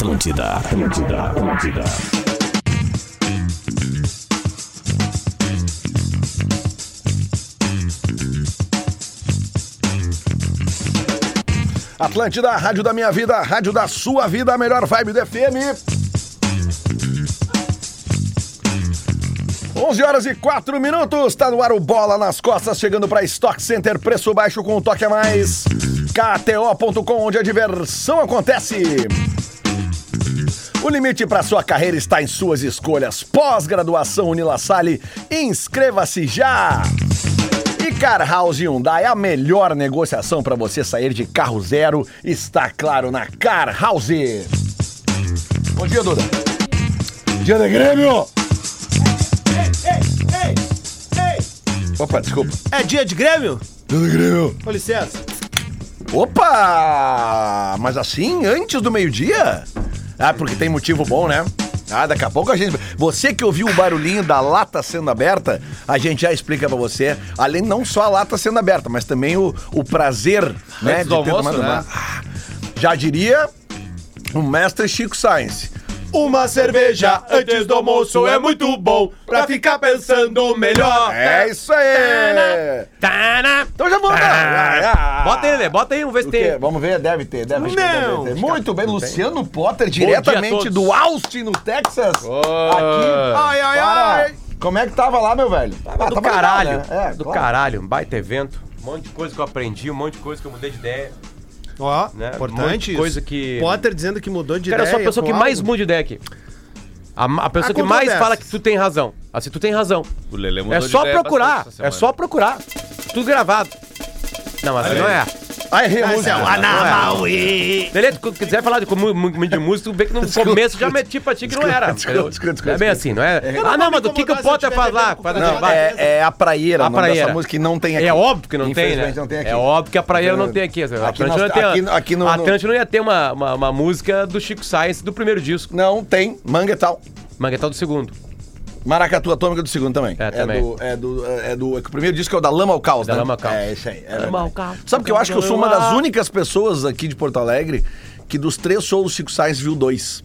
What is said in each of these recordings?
Atlântida, Atlântida, Atlântida. Atlântida, rádio da minha vida, rádio da sua vida, a melhor vibe do FM. 11 horas e 4 minutos, tá no ar o Bola nas Costas, chegando para Stock Center, preço baixo com um toque a mais. KTO.com, onde a diversão acontece. O limite para sua carreira está em suas escolhas. Pós-graduação Unilassalle, inscreva-se já! E Car House Hyundai, a melhor negociação para você sair de carro zero, está claro na Car House. Bom dia, Duda. Dia de Grêmio! Opa, desculpa. É dia de Grêmio? Dia de Grêmio. Com licença. Opa! Mas assim, antes do meio-dia? Ah, porque tem motivo bom, né? Ah, daqui a pouco a gente. Você que ouviu o barulhinho da lata sendo aberta, a gente já explica pra você. Além não só a lata sendo aberta, mas também o, o prazer, né? Antes do almoço, né? uma- Já diria o mestre Chico Sainz. Uma cerveja antes do almoço é muito bom pra ficar pensando melhor. É isso aí! Tana. Então já vamos lá. Bota aí, Lelê, bota aí, vamos ver se O quê? tem. Vamos ver, deve ter, deve ter. Não. deve ter. Muito bem, Luciano Potter, dia a diretamente todos. do Austin, no Texas. Aqui. Ai, ai, Para. ai. Como é que tava lá, meu velho? Ah, do tava caralho. legal, né? É, do claro. caralho. Um baita evento. Um monte de coisa que eu aprendi, um monte de coisa que eu mudei de ideia. Ó, Né? Importante de isso. coisa que- Potter dizendo que mudou de Cara, eu ideia. sou a pessoa que mais algo. muda de ideia aqui. A, a pessoa Há que mais controvérsias. fala que tu tem razão. Assim, tu tem razão. O Lelê mudou É de só ideia procurar. É só procurar. Tudo gravado. Não, mas não é. Ai, errei a música. é. Beleza, tu quiser falar de, de música, tu vê que no começo já meti pra ti que não era. desculpa, desculpa, desculpa, Não é bem assim, não é? Ah, não, mas o que, que o Potter faz lá? É, é a praieira, A praieira. dessa música que não tem aqui. É óbvio que não tem, né? Infelizmente não tem aqui. É óbvio que a praia não tem aqui. A Aqui não ia ter, aqui- aqui no- a no- Atlântida não ia ter uma, uma, uma música do Chico Sainz do primeiro disco. Não tem, Manguetal. Manguetal do segundo. Maracatu Atômica do segundo também. É, também. do, é, do, é do. é que o primeiro disco é o da Lama ao Caos, Da né? Lama ao Caos. É, esse aí. É Lama ao Caos. Sabe que eu acho que eu sou uma das únicas pessoas aqui de Porto Alegre que dos três shows do Chico Sainz viu dois.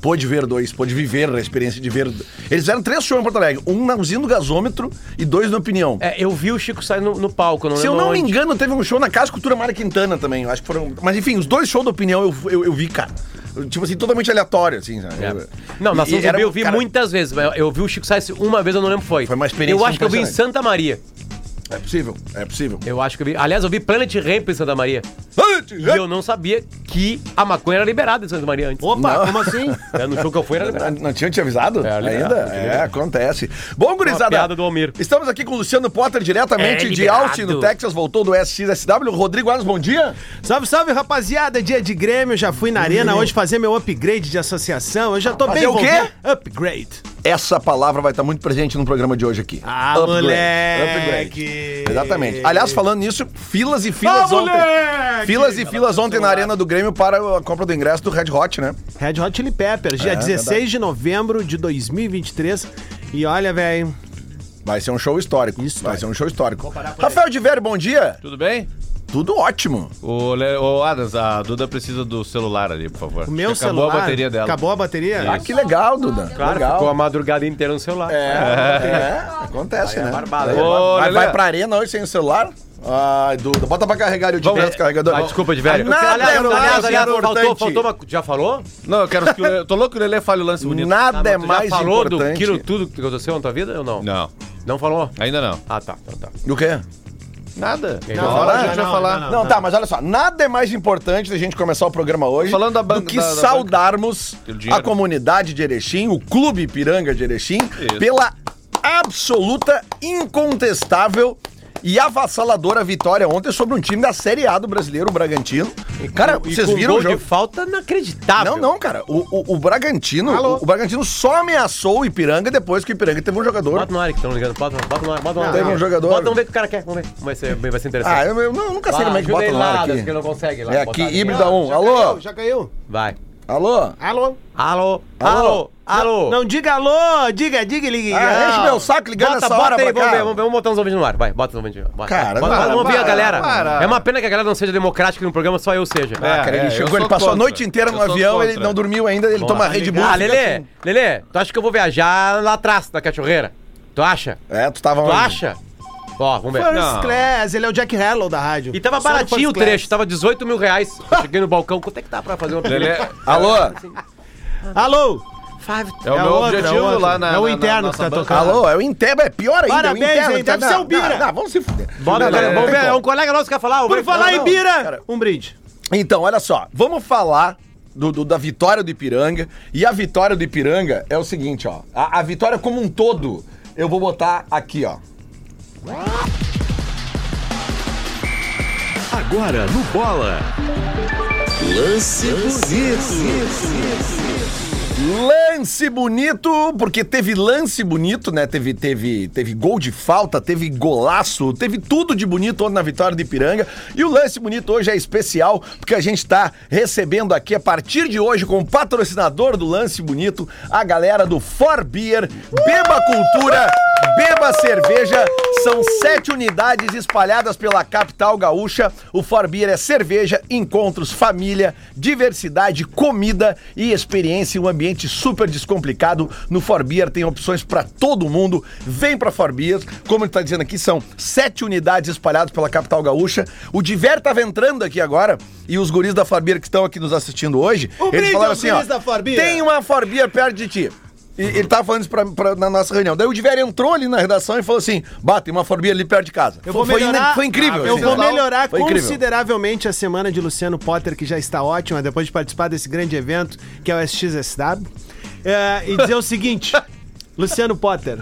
Pôde ver dois, pôde viver a experiência de ver. Eles fizeram três shows em Porto Alegre: um na usina do gasômetro e dois na opinião. É, eu vi o Chico Sainz no, no palco, não Se eu não me onde. engano, teve um show na Casa Cultura Mara Quintana também. Acho que foram. Mas enfim, os dois shows da opinião eu, eu, eu vi, cara. Tipo assim, totalmente aleatório, assim. sabe? É. Não, na São Zumbi eu vi cara, muitas vezes, mas eu vi o Chico Sainz uma vez, eu não lembro foi. Foi uma experiência Eu acho que eu vi em. Santa Maria. É possível, é possível. Eu acho que eu vi. Aliás, eu vi Planet Ramp em Santa Maria. E eu não sabia que a maconha era liberada em Santa Maria antes. Opa, Não. como assim? É, no show que eu fui era liberado. Não tinha te avisado? É, liberado, Ainda? É, acontece. Bom, gurizada. piada do Almir. Estamos aqui com o Luciano Potter, diretamente É, de. Austin, no Texas. Voltou do SXSW. Rodrigo Alves, bom dia. Salve, salve, rapaziada. Dia de Grêmio. Já fui na arena hoje fazer meu upgrade de associação. Eu já tô Fazer bem o quê? envolvido. Upgrade. Essa palavra vai estar muito presente no programa de hoje aqui. Ah, Upgrade. moleque. Upgrade. Exatamente. Aliás, falando nisso, filas e filas Ah, ontem. moleque! Filas e filas ontem na Arena do Grêmio para a compra do ingresso do Red Hot, né? Red Hot Chili Peppers, dia É, 16 verdade. de novembro de 2023. E olha, velho, Vai ser um show histórico. Isso, vai vai. ser um show histórico. Rafael de Vério, bom dia. Tudo bem? Tudo ótimo. O, Le... o Adams, a Duda precisa do celular ali, por favor. o meu que Acabou celular... a bateria dela. Acabou a bateria? Ah, que legal, Duda. Claro, legal. ficou a madrugada inteira no celular. É, é, acontece, né? barbada. É, Ô, vai, vai pra arena hoje sem o celular? Ai, Duda, bota pra carregar o de carregador. Ah, desculpa, de velho. Nada aliás, é mais aliás, faltou, importante. faltou uma... Já falou? Não, eu quero que Le... Tô louco que o Lelê fale o lance bonito. Nada é Tu mais já falou importante. do quilo tudo que aconteceu na tua vida ou não? Não, Não falou? ainda não. Ah, tá. Então tá. Do quê? Nada. Não, Não, falar, a gente não, vai falar. não, Não, tá, mas olha só, nada é mais importante da gente começar o programa hoje Falando da do que da- da saudarmos Do dinheiro. a comunidade de Erechim, o Clube Piranga de Erechim, Isso. pela absoluta, incontestável e avassaladora vitória ontem sobre um time da Série A do brasileiro, o Bragantino. Cara, E vocês com viram o jogo? de falta inacreditável. Não, não, cara. O, o, o Bragantino, o, o Bragantino só ameaçou o Ipiranga depois que o Ipiranga teve um jogador. Bota no ar que estão ligando. Bota, bota no ar. Bota no ar. Teve um jogador. Bota, vamos ver o que o cara quer. Vamos ver. Vai ser, vai ser interessante. Ah, eu, eu não- eu nunca sei como é que bota no ar aqui. que ele não consegue lá. É aqui, híbrida 1. Já Alô? caiu, já caiu. Vai. Alô? Alô? Alô, Alô? alô, alô. Não diga alô, diga, diga, liga. Ah, enche meu saco ligando Bota, essa bota hora aí, pra vamos cá. ver, vamos ver, vamos botar uns ouvintes no ar. Vai, bota uns ouvintes no ar. Cara, bota, para, vamos ouvir a para, galera. para. É uma pena que a galera não seja democrática no programa, só eu seja. Ah, cara, ele é, chegou, ele passou a contra. noite inteira no Eu avião, ele não dormiu ainda, ele toma Red Bull. Ah, Lelê, assim. Lelê, tu acha que eu vou viajar lá atrás da cachorreira? Tu acha? É, tu tava Tu onde? acha? Ó, vamos ver. First Não. Class, ele é o Jack Harlow da rádio. E tava Só no baratinho o First trecho, tava 18 mil reais. Eu cheguei no balcão, quanto é que tá pra fazer uma Lelê, Alô? Alô? Five. é o É meu objetivo é outro. lá na. É o na- interno na que tá nossa tocando. Alô, é o interno, é pior ainda, Parabéns, é o interno. hein? Deve ser o Bira. Não, não, vamos se fuder. Bora, Não, galera, não, vamos não ver. tem É um como. colega nosso que quer falar. Por falar não, em Bira, cara. um brinde. Então, olha só, vamos falar do, do- da vitória do Ipiranga. E a vitória do Ipiranga é o seguinte, ó. A, a vitória como um todo, eu vou botar aqui, ó. Agora no Bola. Lance bonito. Lance bonito, porque teve lance bonito, né? Teve, teve, teve gol de falta, teve golaço, teve tudo de bonito na vitória do Ipiranga. E o lance bonito hoje é especial, porque a gente tá recebendo aqui, a partir de hoje, como patrocinador do lance bonito, a galera do For Beer. Beba Cultura, beba cerveja. São sete unidades espalhadas pela capital gaúcha. O For Beer é cerveja, encontros, família, diversidade, comida e experiência em um ambiente super descomplicado. No For Beer tem opções para todo mundo. Vem para For Beer. Como ele tá dizendo aqui, são sete unidades espalhadas pela capital gaúcha. O Diver tava entrando aqui agora e os guris da For Beer que estão aqui nos assistindo hoje, Um eles falaram assim, ó, tem uma For Beer perto de ti. E ele tava falando isso pra, pra- na nossa reunião. Daí o Diver entrou ali na redação e falou assim: bate tem uma For Beer ali perto de casa. Eu vou foi, melhorar, foi incrível. Eu assim, vou melhorar consideravelmente a semana de Luciano Potter, que já está ótima, depois de participar desse grande evento, que é o SXSW. É, e dizer o seguinte: Luciano Potter,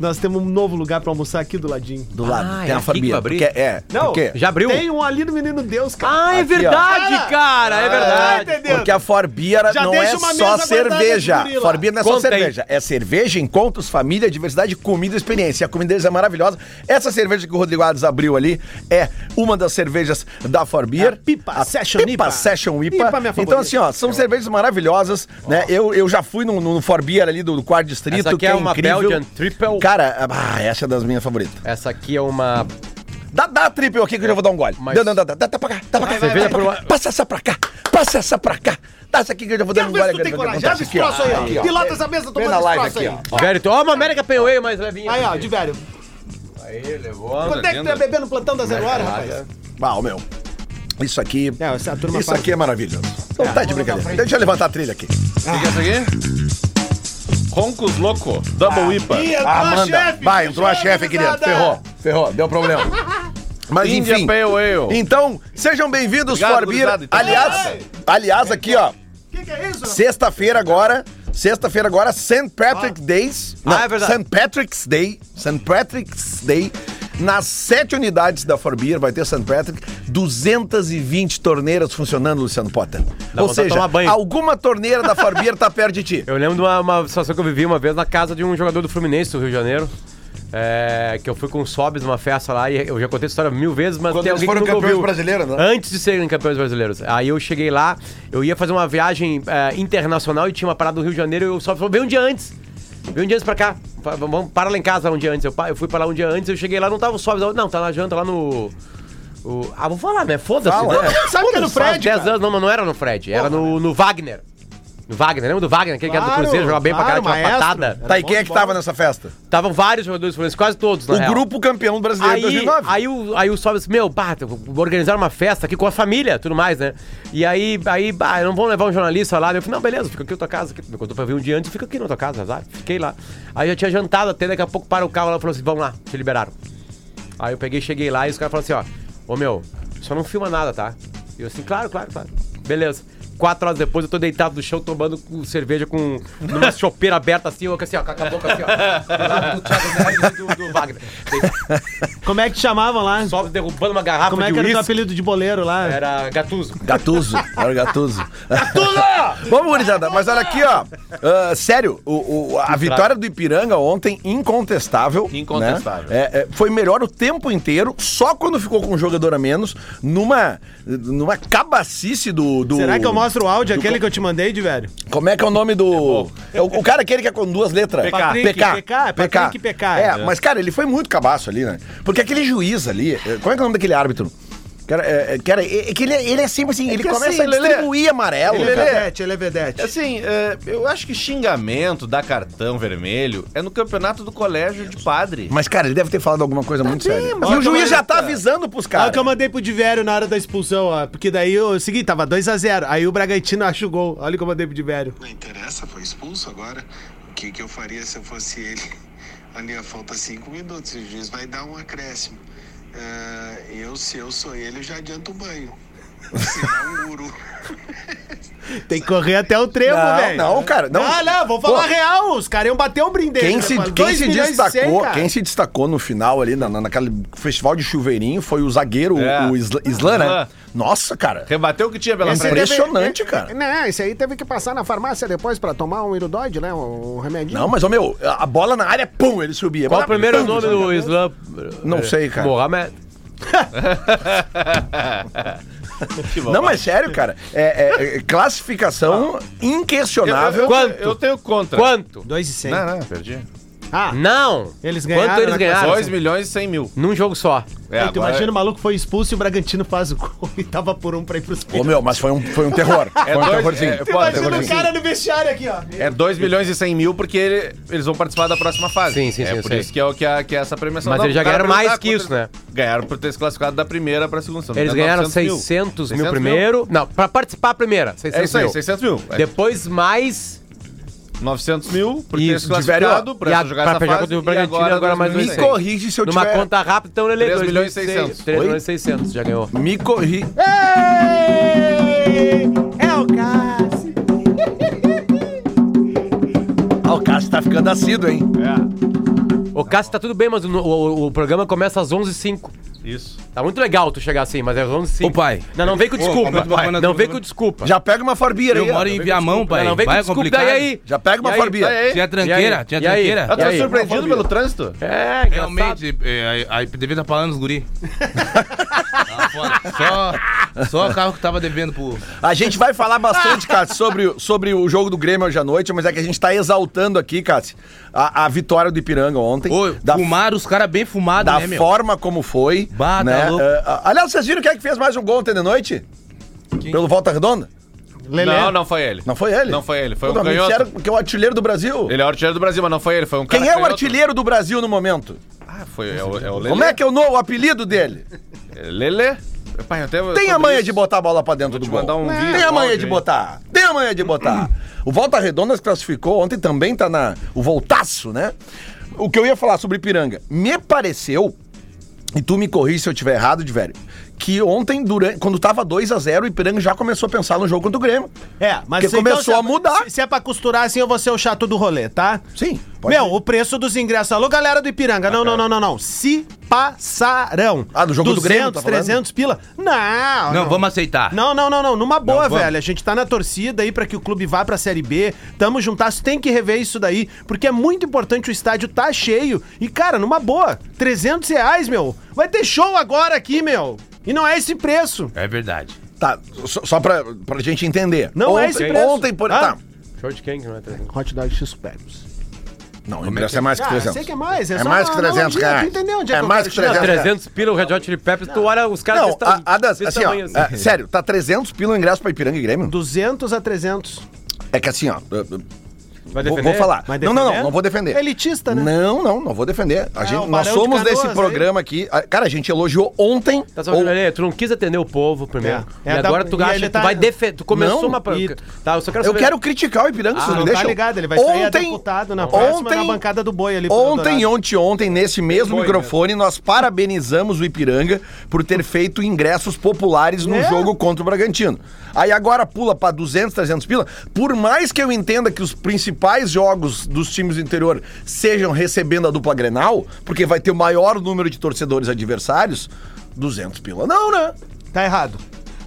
nós temos um novo lugar pra almoçar aqui do ladinho. Do lado, Ah, tem é a aqui que vai abrir? porque é. Não, por quê? Já abriu? Tem um ali no Menino Deus, cara. Ah, é Aqui, ó. verdade, cara, é verdade. entendeu? Porque a For Beer Já não deixa é uma só mesa guardada cerveja. de guri lá. For Beer não é só Conta aí. cerveja. É cerveja, encontros, família, diversidade, comida e experiência. E a comida deles é maravilhosa. Essa cerveja que o Rodrigo Ades abriu ali é uma das cervejas da For Beer. É a Pipa Session Pipa IPA. Session IPA. IPA, minha então, assim, ó, são cervejas maravilhosas, né? Eu, eu já fui no, no ali do, do quarto distrito, Essa aqui que é é, uma incrível. Belgian Triple. Cara, ah, essa é das minhas favoritas. Essa aqui é uma. Dá, dá a triple aqui que eu já vou dar um gole. Mas- Dá, dá, dá, dá, dá, pra cá, dá pra cá. Por cá. uma- Passa essa pra cá, passa essa pra cá. Dá essa aqui que eu já vou dar um gole. tu tem coragem. Abre esse troço aí, ó. Aqui, ó. Pilota essa mesa tomando na esse live aqui, aí. ó. Velho, ó, uma América Penway mais levinha. Aí, ó, de velho. Aí, levou. Quanto é que tu ia beber no plantão da Zero Hora, rapaz? Ah, meu. Isso aqui. É, essa turma Isso faz- aqui é maravilhoso. Não tá de brincadeira. Deixa eu levantar a trilha aqui. O que que é isso aqui? Roncos Louco, Double IPA. Ih, Ah, a manda. chefe, Vai, entrou a chefe, querido. Ferrou, ferrou, deu problema. Mas India enfim. Pale Ale. Então, sejam bem-vindos, Obrigado, For Beer. gurizada, então. Aliás, aliás, aqui, ó. O que, que é isso? Sexta-feira agora. Sexta-feira agora, St. Patrick's Days. Ah, é verdade. St. Patrick's Day. St. Patrick's Day. Nas sete unidades da Forbeer vai ter St. Patrick, 220 torneiras funcionando, Luciano Potter. Dá Ou seja, tomar banho. alguma torneira da Forbeer tá perto de ti. Eu lembro de uma, uma situação que eu vivi uma vez na casa de um jogador do Fluminense do Rio de Janeiro. É, que eu fui com o Sobs numa festa lá e eu já contei essa história mil vezes, mas Quando tem eles alguém foram que campeões ouviu. brasileiros, né? Antes de serem campeões brasileiros. Aí eu cheguei lá, eu ia fazer uma viagem é, internacional e tinha uma parada no Rio de Janeiro e o Sobs falou, vem um dia antes. Vem um dia antes pra cá. Vamos, para lá em casa um dia antes. Eu, eu fui pra lá um dia antes, eu cheguei lá, não tava Sobs. Não, tá na janta lá no... o- ah, vou falar, né? Foda-se, né? Sabe que é no Fred, 10 cara? anos, não, mas não era no Fred, era no, no Wagner. No Wagner, lembra do Wagner? Aquele que era do Cruzeiro, jogava bem pra claro, caralho, tinha uma maestro. patada. Tá, e quem é que tava nessa festa? Estavam vários jogadores fluminenses, quase todos, na O real. grupo campeão brasileiro de Aí, 2009. aí, o, aí o Sobs disse, meu, pá, vou organizar uma festa aqui com a família, tudo mais, né? E aí, aí, bah, não vão levar um jornalista lá. Eu falei, não, beleza, fica aqui na tua casa. Aqui. Me contou pra vir um dia antes, fica aqui na tua casa, azar. Fiquei lá. Aí já tinha jantado até, daqui a pouco para o carro lá e falou assim, vamos lá, te liberaram. Aí eu peguei, cheguei lá e os caras falaram assim, ó, ô meu, só não filma nada, tá? E eu assim, claro, claro, claro. Beleza. Quatro horas depois eu tô deitado no chão tomando cerveja com numa chopeira aberta assim, eu assim, ó, com a boca assim, ó. Do lado do Thiago Neves e do, do Wagner. Como é que te chamavam lá? Só derrubando uma garrafa Como é que era o teu apelido de boleiro lá? Era Gatuso. Gatuso, era o Gatuso. Gatuso! Vamos, gurizada, mas olha aqui, ó. Ah, sério, o, o- a vitória do Ipiranga ontem, incontestável. Incontestável. né? É, é, foi melhor o tempo inteiro, só quando ficou com um jogador a menos, numa, numa cabacice do. do Será que é o maior mostra o áudio, aquele que eu te mandei, de velho. Como é que é o nome do. É o, o cara aquele que é com duas letras. Patrick, PK. PK, Patrick PK. É, mas, cara, ele foi muito cabaço ali, né? Porque aquele juiz ali. eh, Qual é, que é o nome daquele árbitro? Cara, é, é, cara, é, é que ele, é- ele é sempre assim, ele que começa assim, a Lelê, distribuir amarelo. Ele é cara. vedete, ele é vedete. Assim, é, eu acho que xingamento, dar cartão vermelho, é no campeonato do colégio de padre. Mas, cara, ele deve ter falado alguma coisa muito séria. mas E o olha juiz já tá tá. avisando pros Olha o caras. que eu mandei pro Divério na hora da expulsão, ó. Porque daí eu segui, tava 2x0. Aí o Bragantino acha o gol. Olha o que eu mandei pro Divério. Não interessa, foi expulso agora. O que, que eu faria se eu fosse ele? Ali, falta cinco minutos, o juiz vai dar um acréscimo. Ah, eu, se eu sou ele, eu já adianto o banho. Se dá guru. Tem que correr até o trevo, Não, velho. não, cara, não. Ah, não, vou falar Pô. real. Os caras iam bater um brinde. Quem se, quem se destacou, quem se destacou no final ali, na, na- naquele festival de chuveirinho, foi o zagueiro, É. o Isla, né? Nossa, cara. Rebateu o que tinha pela Esse frente. Impressionante, cara. Não, esse aí teve que passar na farmácia depois pra tomar um irudoide, né? Um remedinho. Não, mas, ô meu, a bola na área, pum, ele subia. Qual o primeiro Pum, nome do Islã? Não sei, cara. Mohamed. Não, mas sério, cara. É, é- é classificação inquestionável. Eu, eu, Quanto? eu tenho contra. Quanto? 2 e 100. Não, não, perdi. Ah, Não. Eles ganharam, Quanto eles ganharam? 2 milhões e 100 mil. Num jogo só. É, aí tu agora- imagina o maluco foi expulso e o Bragantino faz o gol e tava por um pra ir pros Ô, pênaltis. meu, mas foi um, foi um terror. É foi um dois- terrorzinho. é, Tu pô, imagina terrorzinho. o cara no vestiário aqui, ó. É 2 milhões e 100 mil porque ele- eles vão participar da próxima fase. Sim, sim, é sim, eu por sei. isso que é, o que, é, que é essa premiação. Mas Não, eles já o cara ganharam mais perguntar que isso, quanto né? eles- Ganharam por ter se classificado da primeira pra segunda. se não me Eles engano, ganharam 900 mil. 600 mil 600 primeiro. Não, pra participar a primeira. 600 É isso aí, mil. 600 mil. É Depois mais. 900 mil por ter Isso, se classificado E pra a- jogar pra essa fechar fase. contra o Bragantino, agora mais Me 200. corrige se eu Numa tiver... conta rápida, então ele 3 milhões e 600. 3 Oi? milhões e 600, já ganhou. Me corri... Ei! É o Cássio. Ah, o Cássio tá ficando assíduo, hein? Ô, Cássio, tá tudo bem, mas o, o- o programa começa às 11h05. Isso. Tá muito legal tu chegar assim, mas é às 11h05. Ô, pai. Não, não vem com Ô, desculpa. é vai mandar não vem com desculpa. Já pega uma farbira aí. Eu moro em Viamão, pai. Não, não vem com Vai desculpa. Daí aí. Já pega uma E. Aí, Tinha E tranqueira, tinha E tranqueira. Eu tô E surpreendido pelo trânsito. É, engraçado. Realmente, é, a IPTV tá falando os guri. Foda. Só, só o carro que tava devendo pro. A gente vai falar bastante, Cássio, sobre, o- sobre o jogo do Grêmio hoje à noite, mas é que a gente tá exaltando aqui, Cássio, a, a vitória do Ipiranga ontem. Ô, da fumaram os caras bem fumados, da né, meu? forma como foi. Bah, tá né? louco. Ah, aliás, vocês viram quem é que fez mais um gol ontem de noite? Pelo Volta Redonda? Lelê. Não, não foi ele. Não foi ele? Não foi ele, foi um Puta, me canhoto. disseram que é o artilheiro do Brasil. Ele é o artilheiro do Brasil, mas não foi ele, foi um cara Quem é o canhoto. artilheiro do Brasil no momento? Ah, foi, é o, é o Lelê. Como é que é o, no- o apelido dele? É Lelê. Pai, até Tem a manha de botar a bola pra dentro do te gol. mandar um vídeo, Tem a um manha áudio de aí. botar. Tem a manha de botar. O Volta Redonda se classificou ontem também tá na o voltaço, né? O que eu ia falar sobre Ipiranga, me pareceu e tu me corri se eu tiver errado, de velho, que ontem durante quando tava 2 a 0, o Ipiranga já começou a pensar no jogo contra o Grêmio. É, mas Porque se- então, começou se é- a mudar. Se, se é pra costurar assim, eu vou ser o chato do rolê, tá? Sim. pode Meu, ir. o preço dos ingressos. Alô, galera do Ipiranga. Não, não, não, não, não. Se passarão. Ah, do jogo do Grêmio, tá 200, falando? 300 pila. Não, Não, vamos aceitar. Não, não, não, não. Numa boa, Não, velho. A gente tá na torcida aí pra que o clube vá pra Série B. Tamo juntasso. Tem que rever isso daí. Porque é muito importante o estádio tá cheio. E, cara, numa boa. 300 reais, meu. Vai ter show agora aqui, meu. E não é esse preço. É verdade. Tá, só, só pra, pra gente entender. Não ontem, é esse preço. Ontem, por... Ah. tá. Show de quem que não é 300? Hot dog X Superos. Não, o ingresso é mais que Ah, 300. sei que é mais. É, É só mais que uma 300 analogia, reais. Tu entendeu onde é, É que eu mais que chegar? 300 300 pila, o Red Hot Chili Peppers, tu olha os caras Não, desse a, a das, desse assim, ó, assim. é, sério, tá 300 pila o ingresso pra Ipiranga e Grêmio? 200 a 300. É que assim, ó, eu- eu- Vai vou, defender? vou falar. Vai Não, não, não, defender? não vou defender. Elitista, né? Não, não, não vou defender. A É, gente, nós de somos Canoas desse aí. programa aqui. a- Cara, a gente elogiou ontem. Tá só, ou- Lelê, tu não quis atender o povo primeiro. É. É, e agora tá- tu acha tá- tu vai defender. Tu começou Não, uma. e- Tá, eu só quero eu saber. quero criticar o Ipiranga, Ah, não deixam. tá ligado, ele vai sair Ontem- deputado na próxima ontem- na bancada do boi ali. Ontem, ontem, ontem, nesse mesmo microfone, nós parabenizamos o Ipiranga por ter feito ingressos populares no É. jogo contra o Bragantino. Aí agora pula pra 200, 300 pila. Por mais que eu entenda que os principais jogos dos times do interior sejam recebendo a dupla Grenal, porque vai ter o maior número de torcedores adversários, 200 pila. Não, né? Tá errado.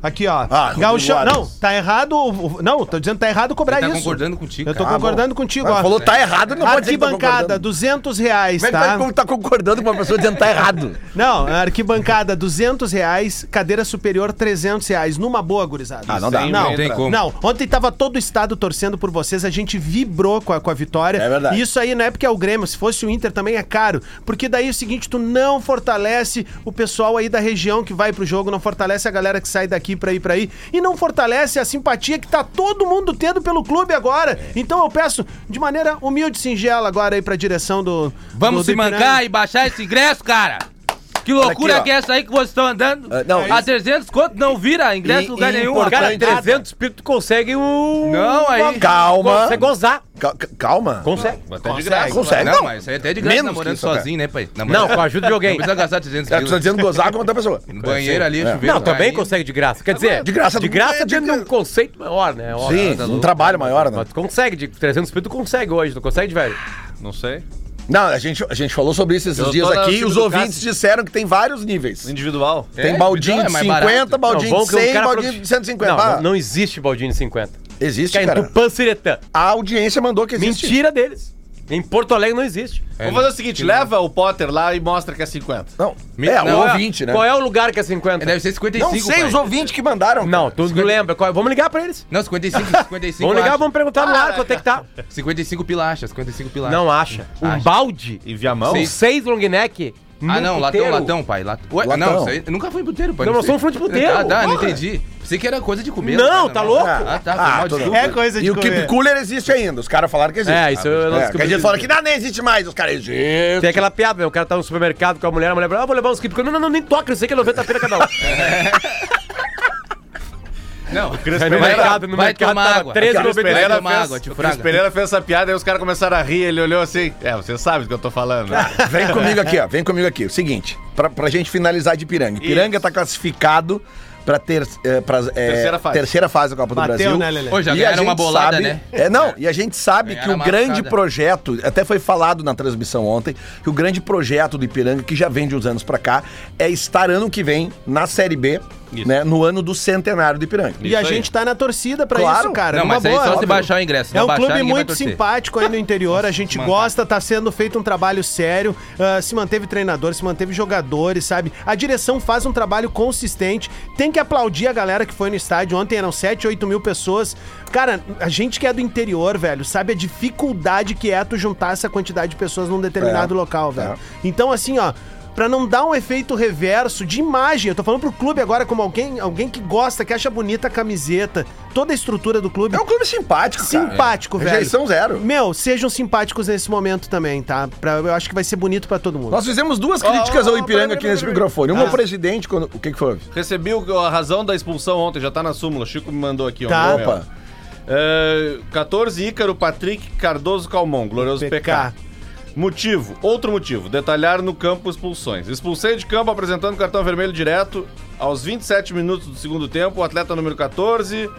Aqui, ó. Ah. Não, tá errado. Não, tô dizendo que tá errado cobrar Ele tá isso. concordando contigo, Eu tô cara. concordando contigo, Mas ó. falou tá errado, não pode dizer que tá Arquibancada, concordando. 200 reais, Como é que tá? tá, tá concordando com uma pessoa dizendo que tá errado? Não, arquibancada, 200 reais, cadeira superior, 300 reais. Numa boa, gurizada. Ah, não dá. Não, Não tem como. Não, ontem tava todo o estado torcendo por vocês, a gente vibrou com a, com a vitória. É verdade. E isso aí não é porque é o Grêmio, se fosse o Inter também é caro. Porque daí é o seguinte, tu não fortalece o pessoal aí da região que vai pro jogo, não fortalece a galera que sai daqui pra ir pra aí. E não fortalece a simpatia que tá todo mundo tendo pelo clube agora. Então eu peço, de maneira humilde e singela agora aí pra direção do. Vamos do, se Ipiranga. mancar e baixar esse ingresso, cara! Que loucura aqui, que é essa aí que vocês estão andando? Ah, não, a isso- 300 quanto não vira ingresso em lugar e nenhum. Cara, Cara, 300 pito tu consegue um... Não, aí- Calma. Consegue gozar. Cal- cal- Calma. Consegue. Até de graça. Consegue. Não, mas isso aí até de graça Menos namorando que isso, até. sozinho, né, pai? Não, com a ajuda de Não alguém. precisa gastar 300 É, tu tá quilos. dizendo gozar com outra pessoa. No banheiro ali, É. chuveiro. Não, também consegue de graça. Quer dizer, De graça de graça é, de- dentro de um conceito maior, né? Sim, tá um louco. trabalho maior, né? Mas tu consegue, de 300 pito tu consegue hoje, tu consegue de velho. Não sei. Não, a gente, a gente falou sobre isso esses Eu dias tô aqui e time os do ouvintes disseram que tem vários níveis. Individual. Tem É, baldinho é de mais 50, barato. baldinho bom de que o 100, cara baldinho de 150. Não, Ah, não, não existe baldinho de 50. Existe, Que é em cara. A audiência mandou que existe. Mentira deles. Em Porto Alegre não existe. Vamos fazer o seguinte, leva o Potter lá e mostra que é 50. Não, é, não, o é- ouvinte, né? Qual é o lugar que é 50? Deve ser 55, Não sei, pai. os ouvintes que mandaram. Não, tu não lembra. Qual- Vamos ligar pra eles. Não, 55, 55 Vamos ligar, acha. vamos perguntar no ar quanto é que tá. 55 pilacha, 55 pilacha. Não acha. Um Acha. balde E via mão? com seis long neck. Ah, não, latão, latão, pai. Lat... Ué, Latão. não, isso aí, nunca fui puteiro, pai. Não, nós sei. somos de puteiro, Ah, tá, não entendi. Pensei que era coisa de comer. Não, tá louco? Ah, tá, Ah. É coisa de E o comer. Keep Cooler existe ainda. Os caras falaram que existe. É, isso eu não É, que a gente fala que não, nem existe mais. Os caras existem. Tem aquela piada, né? O cara tá no supermercado com a mulher, a mulher fala, ah, vou levar uns keep. Não, não, não, nem toca, eu sei que é 90 pila cada um. Não, Aí no mercado, no vai mercado tomar água. 13 Carlos Pereira Pereira, tomar fez, água, o fraga. Pereira fez essa piada e os caras começaram a rir, ele olhou assim. É, você sabe do que eu tô falando. né? Vem comigo aqui, ó. Vem comigo aqui. O seguinte, pra, pra gente finalizar de Piranga. Piranga tá classificado pra, ter, é, pra é, Terceira fase. terceira fase da Copa do Bateu, Brasil. né, Lelê? Ô, já E a ganharam uma bolada, sabe- né? É, não, e a gente sabe que o grande projeto, até foi falado na transmissão ontem, que o grande projeto do Ipiranga, que já vem de uns anos pra cá, é estar ano que vem na Série B, né, no ano do centenário do Ipiranga. E a aí. gente tá na torcida pra Claro. isso, cara. Não, numa mas aí boa. só se baixar o ingresso. Se É não um baixar, clube ninguém vai muito torcer. simpático aí no interior, a gente gosta, tá sendo feito um trabalho sério, ah, se manteve treinador, se manteve jogadores, sabe? A direção faz um trabalho consistente, tem que aplaudir a galera que foi no estádio, ontem eram 7, 8 mil pessoas. Cara, a gente que é do interior, velho, sabe a dificuldade que é tu juntar essa quantidade de pessoas num determinado É, local, velho. é. Então, assim, ó... Pra não dar um efeito reverso de imagem, eu tô falando pro clube agora como alguém, alguém que gosta, que acha bonita a camiseta, toda a estrutura do clube. É um clube simpático, cara. Simpático, velho. Rejeição zero. Meu, sejam simpáticos nesse momento também, tá? Pra, eu acho que vai ser bonito pra todo mundo. Nós fizemos duas críticas ó, ao Ipiranga aqui nesse microfone. Uma, o presidente, quando... o que que foi? Recebi a razão da expulsão ontem, já tá na súmula. O Chico me mandou aqui. ó, Tá. Opa. É, 14, Ícaro, Patrick, Cardoso, Calmon. Glorioso PK. PK. Motivo, outro motivo, detalhar no campo expulsões. Expulsei de campo apresentando cartão vermelho direto aos 27 minutos do segundo tempo, o atleta número 14,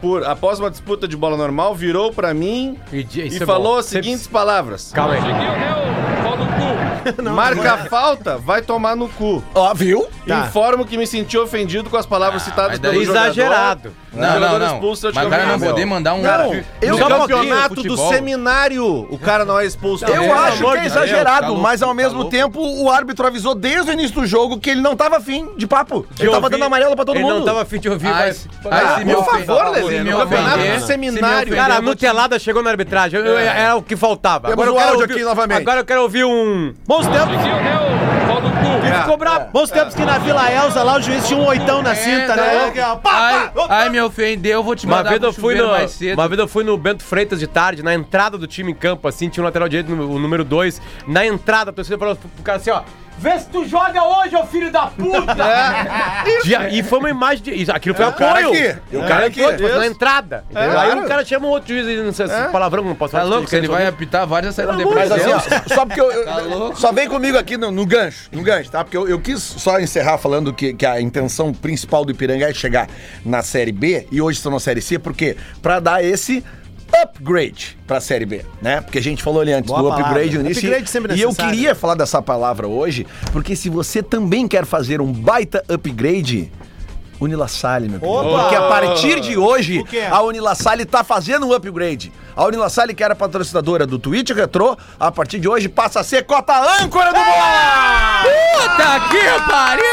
por após uma disputa de bola normal, virou pra mim E, e, é falou bom. as seguintes palavras: Calma aí. Marca a falta, vai tomar no cu. Ó, viu? Tá. Informo que me senti ofendido com as palavras citadas mas daí- pelo jogador. Exagerado. Não, não, não. expulso Mas o cara não poder mandar um... Não, eu- No campeonato do seminário, o cara não é expulso. Eu É, acho que é exagerado, tá mas ao tá mesmo tempo o árbitro avisou desde o início do jogo que ele não tava afim de papo. De ele tava dando amarelo pra todo ele mundo. não tava afim de ouvir, Ai, mas... Ah, por ofender- favor, Lelê, no campeonato ofender- do seminário. ofender, Cara, a nutelada chegou na arbitragem. Eu- Era o que faltava. Agora eu quero ouvir, novamente. Agora eu quero ouvir um... Bons tempos, Ele ficou bravo. bons tempos que na Vila Elza lá o juiz tinha um oitão na cinta, né? Aqui, ó, pá, Ai, ai, me ofendeu, eu vou te Uma mandar vez, pro eu fui chuveiro no, mais cedo. uma vez eu fui no Bento Freitas de tarde, na entrada do time em campo, assim, tinha um lateral direito, o número 2. Na entrada, a torcida falou pro cara assim, ó. Vê se tu joga hoje, ô filho da puta! Já- e foi uma imagem de. isso- Aquilo foi o cara apoio. aqui, o cara aqui. foi, foi na entrada. entendeu? Aí claro. o cara chama um outro juiz e não sei se palavrão não posso Tá falar. louco? Ele vai apitar várias saídas depois. Mas assim, ó, só porque eu. eu- Tá só vem comigo aqui no, no gancho, no gancho, tá? Porque eu, eu quis só encerrar falando que, que a intenção principal do Ipiranga é chegar na Série B e hoje estão na Série C, porque pra dar esse upgrade pra Série B, né? Porque a gente falou ali antes Boa do palavra. upgrade no início. Upgrade sempre e eu queria falar dessa palavra hoje, porque se você também quer fazer um baita upgrade, Unilassalle, meu querido. Opa! Porque a partir de hoje, a Unilassalle tá fazendo um upgrade. A Unilassalle, que era patrocinadora do Twitch Retro, a partir de hoje passa a ser cota âncora do Bola! Puta que pariu!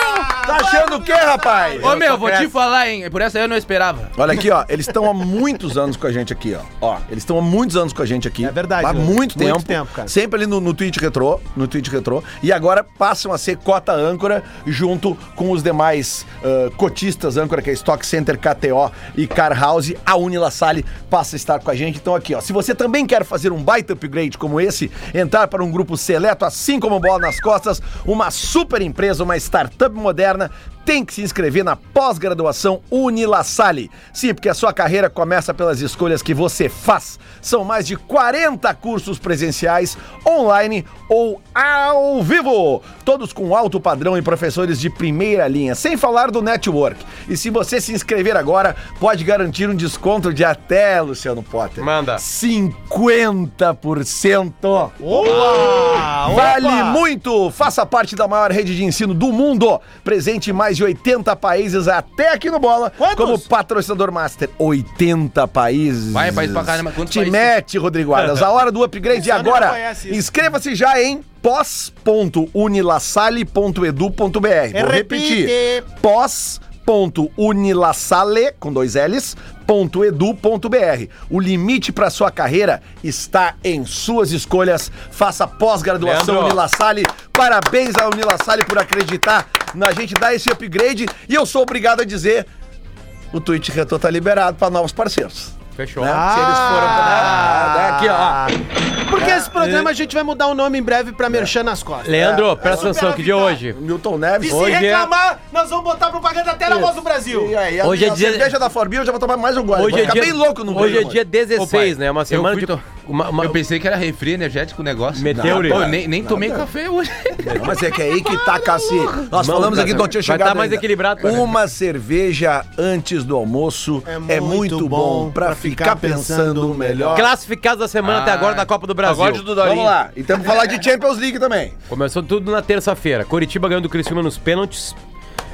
Tá achando o quê, rapaz? Ô, meu, vou te falar, hein? Por essa aí eu não esperava. Olha aqui, ó. Eles estão há muitos anos com a gente aqui, ó. Ó, eles estão há muitos anos com a gente aqui. É verdade, Há né? muito Muito tempo. tempo, cara. Sempre ali no, no Twitch Retro, no Twitch Retro. E agora passam a ser cota âncora junto com os demais ah, cotistas âncora, que é Stock Center, KTO e Car House. A Unila Salle passa a estar com a gente. Então aqui, ó. Se você também quer fazer um baita upgrade como esse, entrar para um grupo seleto, assim como Bola nas Costas, uma super empresa, uma startup moderna, tem que se inscrever na pós-graduação Unilassalle. Sim, porque a sua carreira começa pelas escolhas que você faz. São mais de 40 cursos presenciais, online ou ao vivo. Todos com alto padrão e professores de primeira linha, sem falar do network. E se você se inscrever agora, pode garantir um desconto de até, Luciano Potter. Manda. 50%. Opa! Vale muito! Faça parte da maior rede de ensino do mundo. Presente em mais de 80 países, até aqui no Bola, Quantos? como patrocinador master. 80 países. Vai, país pra caramba. Quantos Te países? mete, Rodrigo Adas. A hora do upgrade ano agora. Inscreva-se já em pós.unilassalle.edu.br. Vou repetir. Repite. pós.unilassalle, com dois L's, ponto edu.br. O limite para sua carreira está em suas escolhas. Faça pós-graduação. Unilassalle. Parabéns à Unilassalle por acreditar na gente dar esse upgrade. E eu sou obrigado a dizer, o Twitch Retor tá liberado para novos parceiros. Fechou. Né? Se eles foram... Ah, Ah, aqui, ó. Porque esse programa a gente vai mudar o nome em breve pra Merchan nas costas. Leandro, presta É, atenção, que dia é superavitar. hoje? Milton E Neves. se Hoje é- reclamar, nós vamos botar propaganda até na voz do Brasil. E aí, a, Hoje é a dia- cerveja da Forbia eu já vou tomar mais um gole. Hoje é dia, bem louco no Hoje é dia 16, né? Uma semana fui de... Uma, uma- Eu pensei que era refri energético o negócio. Pô, Uri. nem, nem tomei café hoje. Não, mas é que é aí que tá, Cassi. Nós Mão, falamos aqui, não tinha vai chegado tá mais ainda. equilibrado, cara. Uma cerveja antes do almoço é muito, bom pra ficar pensando melhor. Classificados da semana até Ah, agora da Copa do Brasil. Pagode do. Vamos lá. E temos que falar de Champions League também. Começou tudo na terça-feira. Curitiba ganhou do Criciúma nos pênaltis.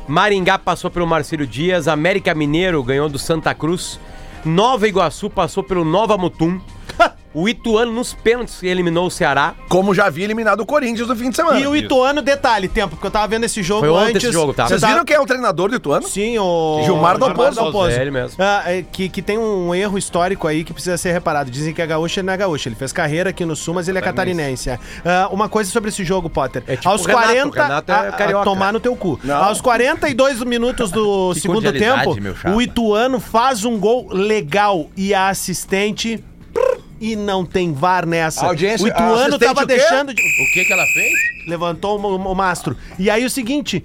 Maringá passou pelo Marcílio Dias. América Mineiro ganhou do Santa Cruz. Nova Iguaçu passou pelo Nova Mutum. O Ituano nos pênaltis eliminou o Ceará. Como já havia eliminado o Corinthians no fim de semana. E o Ituano, detalhe, tempo, porque eu tava vendo esse jogo Foi ontem antes. esse jogo, tá? Vocês tava- viram quem é o treinador do Ituano? Sim, o... Gilmar Dalpozo. É ele mesmo. Ah, é, que, que tem um erro histórico aí que precisa ser reparado. Dizem que é gaúcho, ele não é gaúcho. Ele fez carreira aqui no Sul, mas ele é catarinense. Ah, uma coisa sobre esse jogo, Potter. É tipo Aos o Renato, 40. o Renato é a- a carioca. tomar no teu cu. Não. Aos 42 minutos do Que segundo cordialidade, tempo, meu chapa. o Ituano faz um gol legal e a assistente. E não tem VAR nessa. A audiência- o Ituano tava deixando de O que que ela fez? levantou o, o mastro. E aí o seguinte,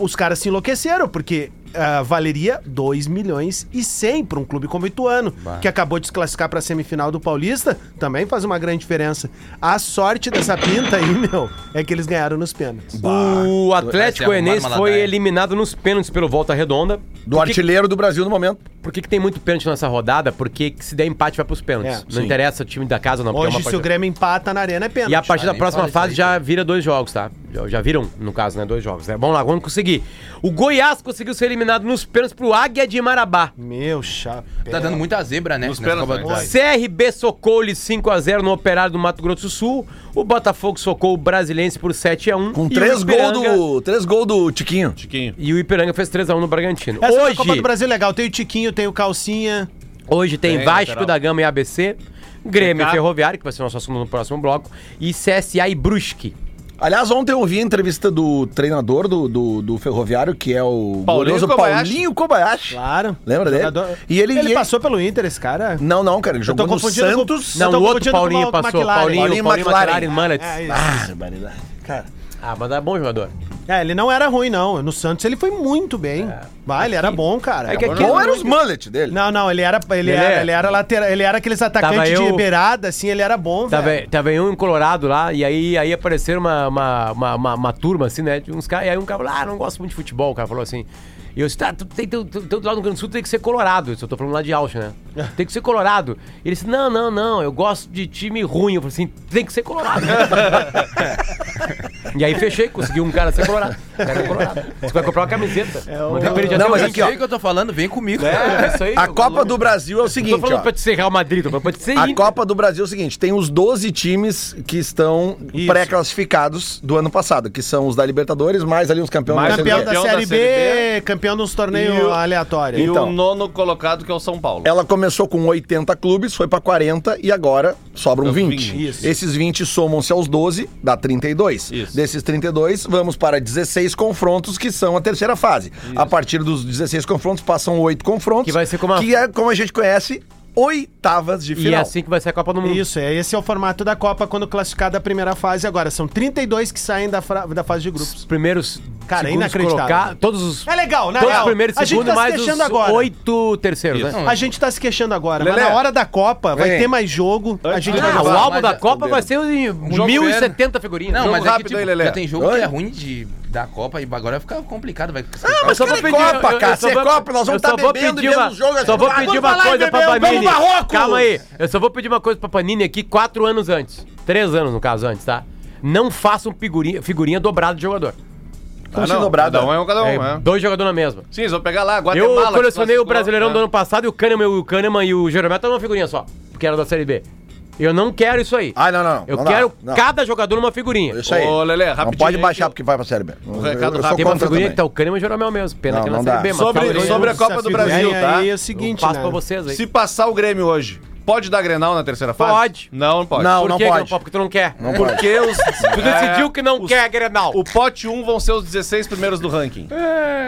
os caras se enlouqueceram, porque ah, valeria 2 milhões e 100 para um clube como o Ituano, que acabou de se classificar para a semifinal do Paulista, também faz uma grande diferença. A sorte dessa pinta aí, meu, é que eles ganharam nos pênaltis. O Atlético Vai se arrumar Goianiense foi eliminado nos pênaltis pelo Volta Redonda. Do Por que- artilheiro do Brasil no momento. Por que, que tem muito pênalti nessa rodada? Porque se der empate vai pros pênaltis. É, não sim. interessa o time da casa ou não. porque é Hoje, uma se o partida- Grêmio empata na arena, é pênalti. E a partir Ah, da próxima fase aí, já vira dois jogos, tá? Já, já viram, no caso, né? Dois jogos, né? Vamos lá, vamos conseguir. O Goiás conseguiu ser eliminado nos pênaltis pro Águia de Marabá. Meu chapéu. Tá dando muita zebra, né? Nos pênaltis, Copa. CRB socou-lhe 5x0 no Operário do Mato Grosso do Sul. O Botafogo socou o Brasiliense por 7x1. Com três gols do, três gol do Tiquinho. Tiquinho. E o Ipiranga fez 3x1 no Bragantino. Essa Hoje, Copa do Brasil é legal. Tem o Tiquinho, tem o Calcinha. hoje tem Tem, Vasco lateral. da Gama e ABC. Grêmio e. Ferroviário, que vai ser o nosso assunto no próximo bloco. E CSA e Brusque. Aliás, ontem eu ouvi a entrevista do treinador do, do, do Ferroviário, que é o Paulinho glorioso Kobayashi. Paulinho Kobayashi. Claro. Lembra dele? E ele- ele e- passou pelo Inter, esse cara. Não, não, cara, ele jogou no confundindo com- Santos. Eu Não, tô o outro confundindo com Paulinho o passou. McLaren. Paulinho, Paulinho Paulinho, McLaren. McLaren, Mullets. É, isso. Barbaridade. Cara, Ah, mas é bom jogador. É, ele não era ruim, não. No Santos ele foi muito bem. Vai, ele era bom, cara. É que aqui- bom era os mullet dele. Não, não, ele era, ele Ele era, é- ele era lateral, ele era aqueles atacantes eu- de beirada, assim, ele era bom, Tava, velho. tava em um em Colorado lá, e aí, aí apareceram uma, uma, uma, uma, uma turma, assim, né? De uns caras, e aí um cara falou, ah, não gosto muito de futebol, o cara falou assim. E eu disse, tá, tu tem, tu, tu, tu, lá no Rio Grande do Sul tem que ser colorado. Isso eu tô falando lá de Alcha, né? Tem que ser colorado. E ele disse, não, não, não, eu gosto de time ruim. Eu falei assim, tem que ser colorado. E aí fechei, consegui um cara ser colorado. Cara colorado. Você vai comprar uma camiseta. Ele dia Não, até mas aqui, ó. Sei o que eu tô falando, vem comigo. É, isso aí. A Copa do Brasil é o Não tô seguinte, falando ó. pra te ser Real Madrid, tô falando pra te ser A Inter. Copa do Brasil é o seguinte: tem os 12 times que estão pré-classificados do ano passado, que são os da Libertadores, mais ali os campeões Mais Campeão, Série B. da, campeão da série B, Série campeão dos torneios E o- aleatórios. E Então. o nono colocado, que é o São Paulo. Ela começou com 80 clubes, foi pra 40 e agora sobram Sobram 20. 20. Isso. Esses 20 somam-se aos 12, dá 32. Isso. Desses 32, vamos para 16 confrontos, que são a terceira fase. A partir dos 16 confrontos, passam 8 confrontos. Que vai ser como a- Que é, como a gente conhece, oitavas de E é final. assim que vai ser a Copa do Mundo. Isso, é, esse é o formato da Copa quando classificada da primeira fase agora. São 32 que saem da, fra- da fase de Os grupos. primeiros Cara, é inacreditável. colocar, todos os É legal, na todos real. os primeiros A gente segundos tá se mais queixando os agora. oito terceiros, Isso. né? A gente tá se queixando agora, Lelé. mas na hora da Copa vai Vem. ter mais jogo. A gente vai Ah, o álbum da Copa Fudeu. vai ser em jogo 1070 figurinhas. Não, Jogo mas é que rápido tipo, aí, Lelé. já tem jogo Oi? que é ruim de da Copa e agora vai ficar complicado. Vai Ah, mas só vou é pedir, Copa, eu- eu cara, é vou- Copa, nós vamos eu tá vou bebendo pedir uma- os jogos, Só vou pedir uma coisa pra Panini. Calma aí, eu só vou pedir uma coisa pra Panini aqui quatro anos antes. Três anos, no caso, antes, tá? Não façam figurinha, figurinha dobrada de jogador. Como se dobrada. Cada um é um cada um, É, é. dois jogadores na mesma. Sim, eles vão pegar lá, Eu Guatemala. que colecionei o Brasileirão né? do ano passado e o Kahneman, o Kahneman e o Jeromel estavam numa figurinha só, porque era da Série B. Eu não quero isso aí. Ah, não, não. eu não dá, quero não. cada jogador numa figurinha. Isso aí. Ô, Lelé, não rapidinho pode aí baixar que- porque vai pra Série B. Um recado Eu- eu rápido. Tem uma figurinha também. que tá o Kahneman e o Jeromel mesmo. Pena Não, que na não Série. B, mas Sobre- eu- sobre a Copa do. Brasil, E tá? aí é o eu seguinte, passo né? pra vocês aí. Se passar o Grêmio hoje, pode dar Grenal na terceira fase? Pode. Não, não pode. Não, Por não que que pode. Porque tu não quer. Não pode. Porque os... Tu decidiu que não os- quer Grenal. O pote 1 vão ser os 16 primeiros do ranking.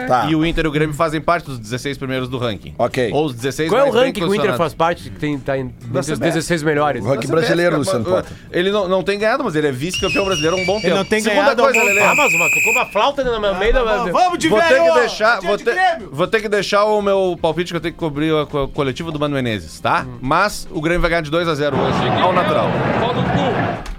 Tá. E o Inter e o Grêmio fazem parte dos 16 primeiros do ranking. Ok. Ou os 16 Qual é o ranking que o Inter faz parte, que tem, tá em- entre os CBF. 16 melhores? O ranking brasileiro, Luciano Potter. Ele não, não tem ganhado, mas ele é vice-campeão brasileiro há um bom tempo. não tem Segunda ganhado um coisa, Lelê. Ah, mas uma, tocou uma flauta no meio da... Vamos, vamos de Vou ter velho! que deixar, vou ter, vou ter que deixar o meu palpite que eu tenho que cobrir a co- coletiva do Mano Menezes, tá? Mas o Grêmio vai ganhar de 2x0 hoje, ao natural.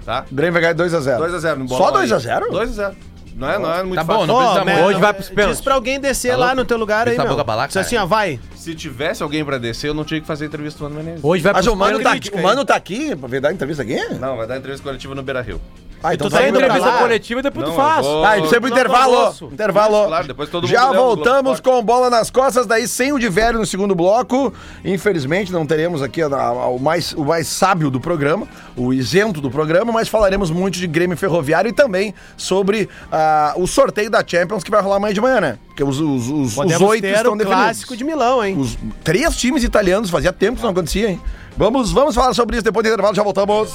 Tá? O Grêmio vai ganhar 2x0. 2x0 no Só bolão aí. 2x0? 2x0. Não é, não é muito Tá fácil. bom, não Ô, precisa muito. Hoje vai pros pênaltis. Diz pra alguém descer Tá lá louco? no teu lugar aí, Essa meu. boca balaca, Diz assim, cara. ó, vai. Se tivesse alguém pra descer, eu não tinha que fazer entrevista do Mano Menezes. Hoje vai Mas pros o Mano, tá aqui, o Mano tá aqui pra dar entrevista aqui? Não, vai dar entrevista coletiva no Beira Rio. Ah, tu tá pra entrevista coletiva, depois Não, tu faz. vou- Ah, a gente sempre Não, intervalo. intervalo. Claro, depois todo mundo Já voltamos com bola nas costas, daí sem o de velho no segundo bloco. Infelizmente não teremos aqui a- a- o, mais, o mais sábio do programa, o isento do programa, mas falaremos muito de Grêmio Ferroviário e também sobre ah, o sorteio da Champions que vai rolar amanhã de manhã, né? Porque os, os, os, os oito ter estão o definidos. clássico de Milão, hein? Os três times italianos, fazia tempo que isso não acontecia, hein? Vamos, vamos falar sobre isso depois do intervalo, já voltamos.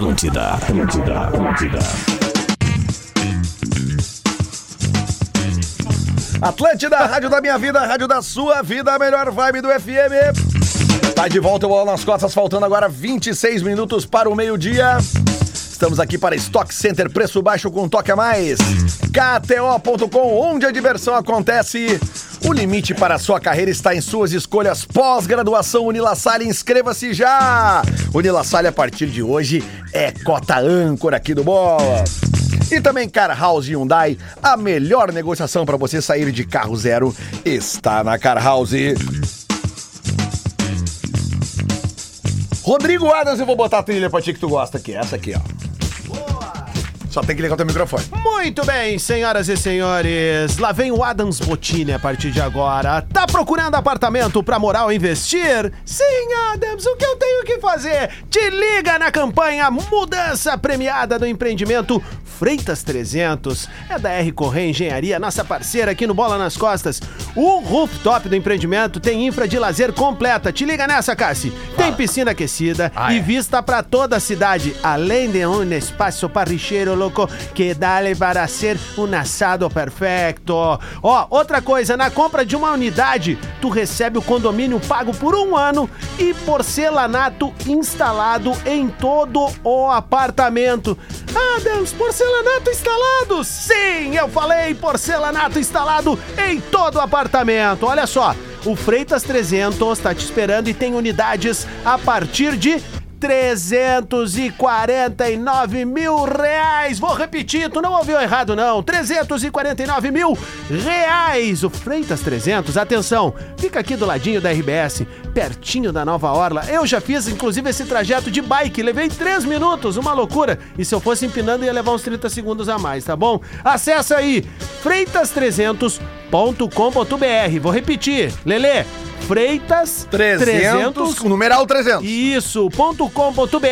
Atlântida, Atlântida, Atlântida. Atlântida, rádio da minha vida, rádio da sua vida, a melhor vibe do FM. Tá de volta o bola nas costas, faltando agora 26 minutos para o meio-dia. Estamos aqui para Stock Center, preço baixo com toque a mais. KTO.com, onde a diversão acontece. O limite para a sua carreira está em suas escolhas. Pós-graduação Unilassalle, inscreva-se já. Unilassalle, a partir de hoje, é cota âncora aqui do Bola. E também Car House Hyundai, a melhor negociação para você sair de carro zero está na Car House. Rodrigo Adams, eu vou botar a trilha pra ti que tu gosta aqui, essa aqui, ó. Só tem que ligar o teu microfone. Muito bem, senhoras e senhores. Lá vem o Adams Botini a partir de agora. Tá procurando apartamento pra morar ou investir? Sim, Adams, o que eu tenho que fazer? Te liga na campanha Mudança Premiada do Empreendimento Freitas 300. É da R Correia Engenharia, nossa parceira aqui no Bola nas Costas. O rooftop do empreendimento tem infra de lazer completa. Te liga nessa, Cassi. Tem piscina aquecida Ah, e é. vista para toda a cidade, além de um espaço parricheiro louco que dá-lhe para ser um assado perfeito. Ó, outra coisa, na compra de uma unidade, tu recebe o condomínio pago por um ano e porcelanato instalado em todo o apartamento. Ah, Deus, porcelanato instalado? Sim, eu falei porcelanato instalado em todo o apartamento. Olha só, o Freitas 300 está te esperando e tem unidades a partir de 349 mil reais. Vou repetir, tu não ouviu errado não. 349 mil reais. O Freitas 300, atenção, fica aqui do ladinho da RBS, pertinho da Nova Orla. Eu já fiz, inclusive, esse trajeto de bike. Levei 3 minutos, uma loucura. E se eu fosse empinando, ia levar uns 30 segundos a mais, tá bom? Acesse aí, freitas300.com.br. Vou repetir, Lelê. Freitas 300, com numeral 300. isso, ponto com ponto .br.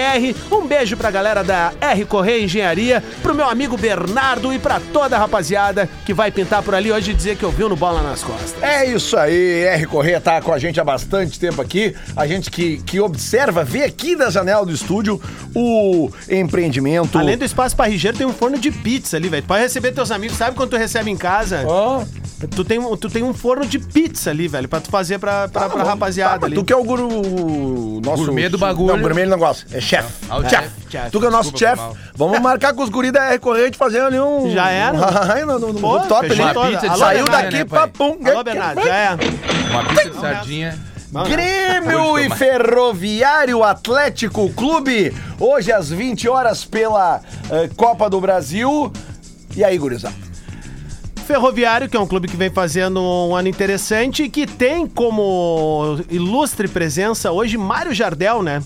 Um beijo pra galera da R Correia Engenharia, pro meu amigo Bernardo e pra toda a rapaziada que vai pintar por ali hoje e dizer que ouviu no Bola nas Costas. É isso aí, R Correia tá com a gente há bastante tempo aqui. A gente que, que observa, vê aqui da janela do estúdio o empreendimento. Além do espaço parrigeiro, tem um forno de pizza ali, velho. Pode receber teus amigos, sabe quando tu recebe em casa? Ó. Tu, tem, um- tu tem um forno de pizza ali, velho, pra tu fazer pra, pra, pra rapaziada Tá, ali. Tu que é o guru. Nosso, Gourmet do bagulho. Não, gourmet ele não gosta. É chefe. Ah, chefe. chefe. Tu que é o nosso chefe. Vamos marcar com os guris da R Correia de fazer ali um. Já era? Ai, no, no, no Pô, top ali. Saiu daqui, né, papum. Alô, Bernardo, já é. Uma pizza de sardinha. Grêmio e. Ferroviário Atlético Clube, hoje às 20 horas pela eh, Copa do Brasil. E aí, gurizada? Ferroviário, que é um clube que vem fazendo um ano interessante e que tem como ilustre presença hoje Mário Jardel, né?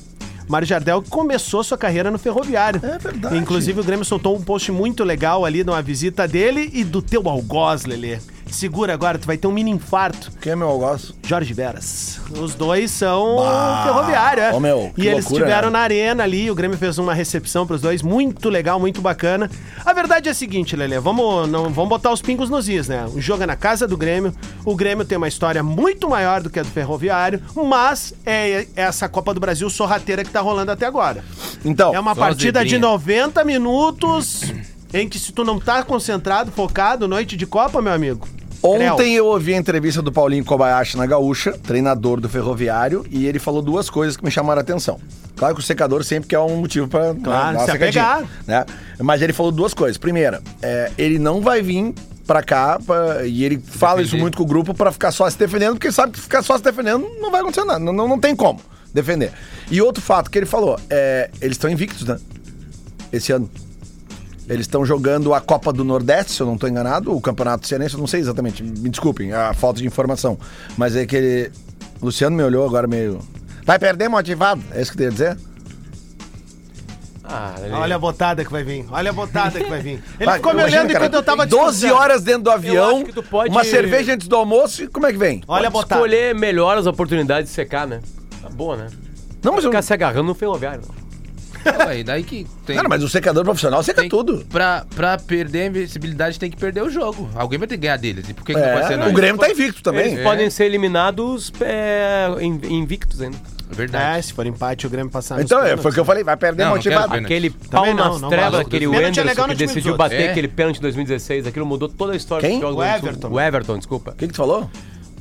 Mário Jardel começou sua carreira no Ferroviário. É verdade. Inclusive, o Grêmio soltou um post muito legal ali numa visita dele e do teu algoz, Lelê. Segura agora, tu vai ter um mini infarto. Quem é meu algoz? Jorge Veras. Os dois são Bah! ferroviário, é. Ô, meu, e eles loucura, estiveram né? na arena ali, o Grêmio fez uma recepção pros dois, muito legal, muito bacana. A verdade é a seguinte, Lelê, vamos, não, vamos botar os pingos nos is, né? O jogo é na casa do Grêmio, o Grêmio tem uma história muito maior do que a do Ferroviário, mas é essa Copa do Brasil sorrateira que tá rolando até agora. Então, É uma partida de zebrinhas. 90 minutos em que se tu não tá concentrado, focado, noite de Copa, meu amigo. Ontem eu ouvi a entrevista do Paulinho Kobayashi na Gaúcha, treinador do Ferroviário, e ele falou duas coisas que me chamaram a atenção. Claro que o secador sempre quer um motivo pra né, Claro, uma se apegar. né? Mas ele falou duas coisas. Primeira, é, ele não vai vir pra cá pra- e ele fala isso Defender. muito com o grupo pra ficar só se defendendo, porque sabe que ficar só se defendendo não vai acontecer nada, não, não, não tem como defender. E outro fato que ele falou, é, eles estão invictos, né? Esse ano. Eles estão jogando a Copa do Nordeste, se eu não estou enganado, o Campeonato Cearense, eu não sei exatamente, me desculpem a falta de informação. Mas é que ele. O Luciano me olhou agora meio. Vai perder motivado? É isso que eu ia dizer? Ah, Lelê. Olha a botada que vai vir. Olha a botada que vai vir. Ele Vai, ficou me olhando cara, enquanto eu tava 12 discursando. horas dentro do avião, pode- uma cerveja antes do almoço, e como é que vem? Olha a Pode botada. escolher melhor as oportunidades de secar, né? Tá boa, né? Não, mas, eu, Ficar se agarrando no ferroviário. não. Ué, e daí que tem. cara, mas o secador profissional seca tem- tudo. Pra, pra perder a invencibilidade tem que perder o jogo. Alguém vai ter que ganhar deles. E por que, que não ser É, nós? o Grêmio tá invicto também. Eles É. podem ser eliminados é, in- invictos ainda. É verdade. É, se for empate, o Grêmio passar Então, é, pênaltis. foi o que eu falei, vai perder Não, não motivado. ver, né? Aquele pau não, nas não trevas, aquele é Wenderson no que decidiu bater É. aquele pênalti em 2016, aquilo mudou toda a história Quem? do futebol O. Everton. O Everton, desculpa. O que, que tu falou?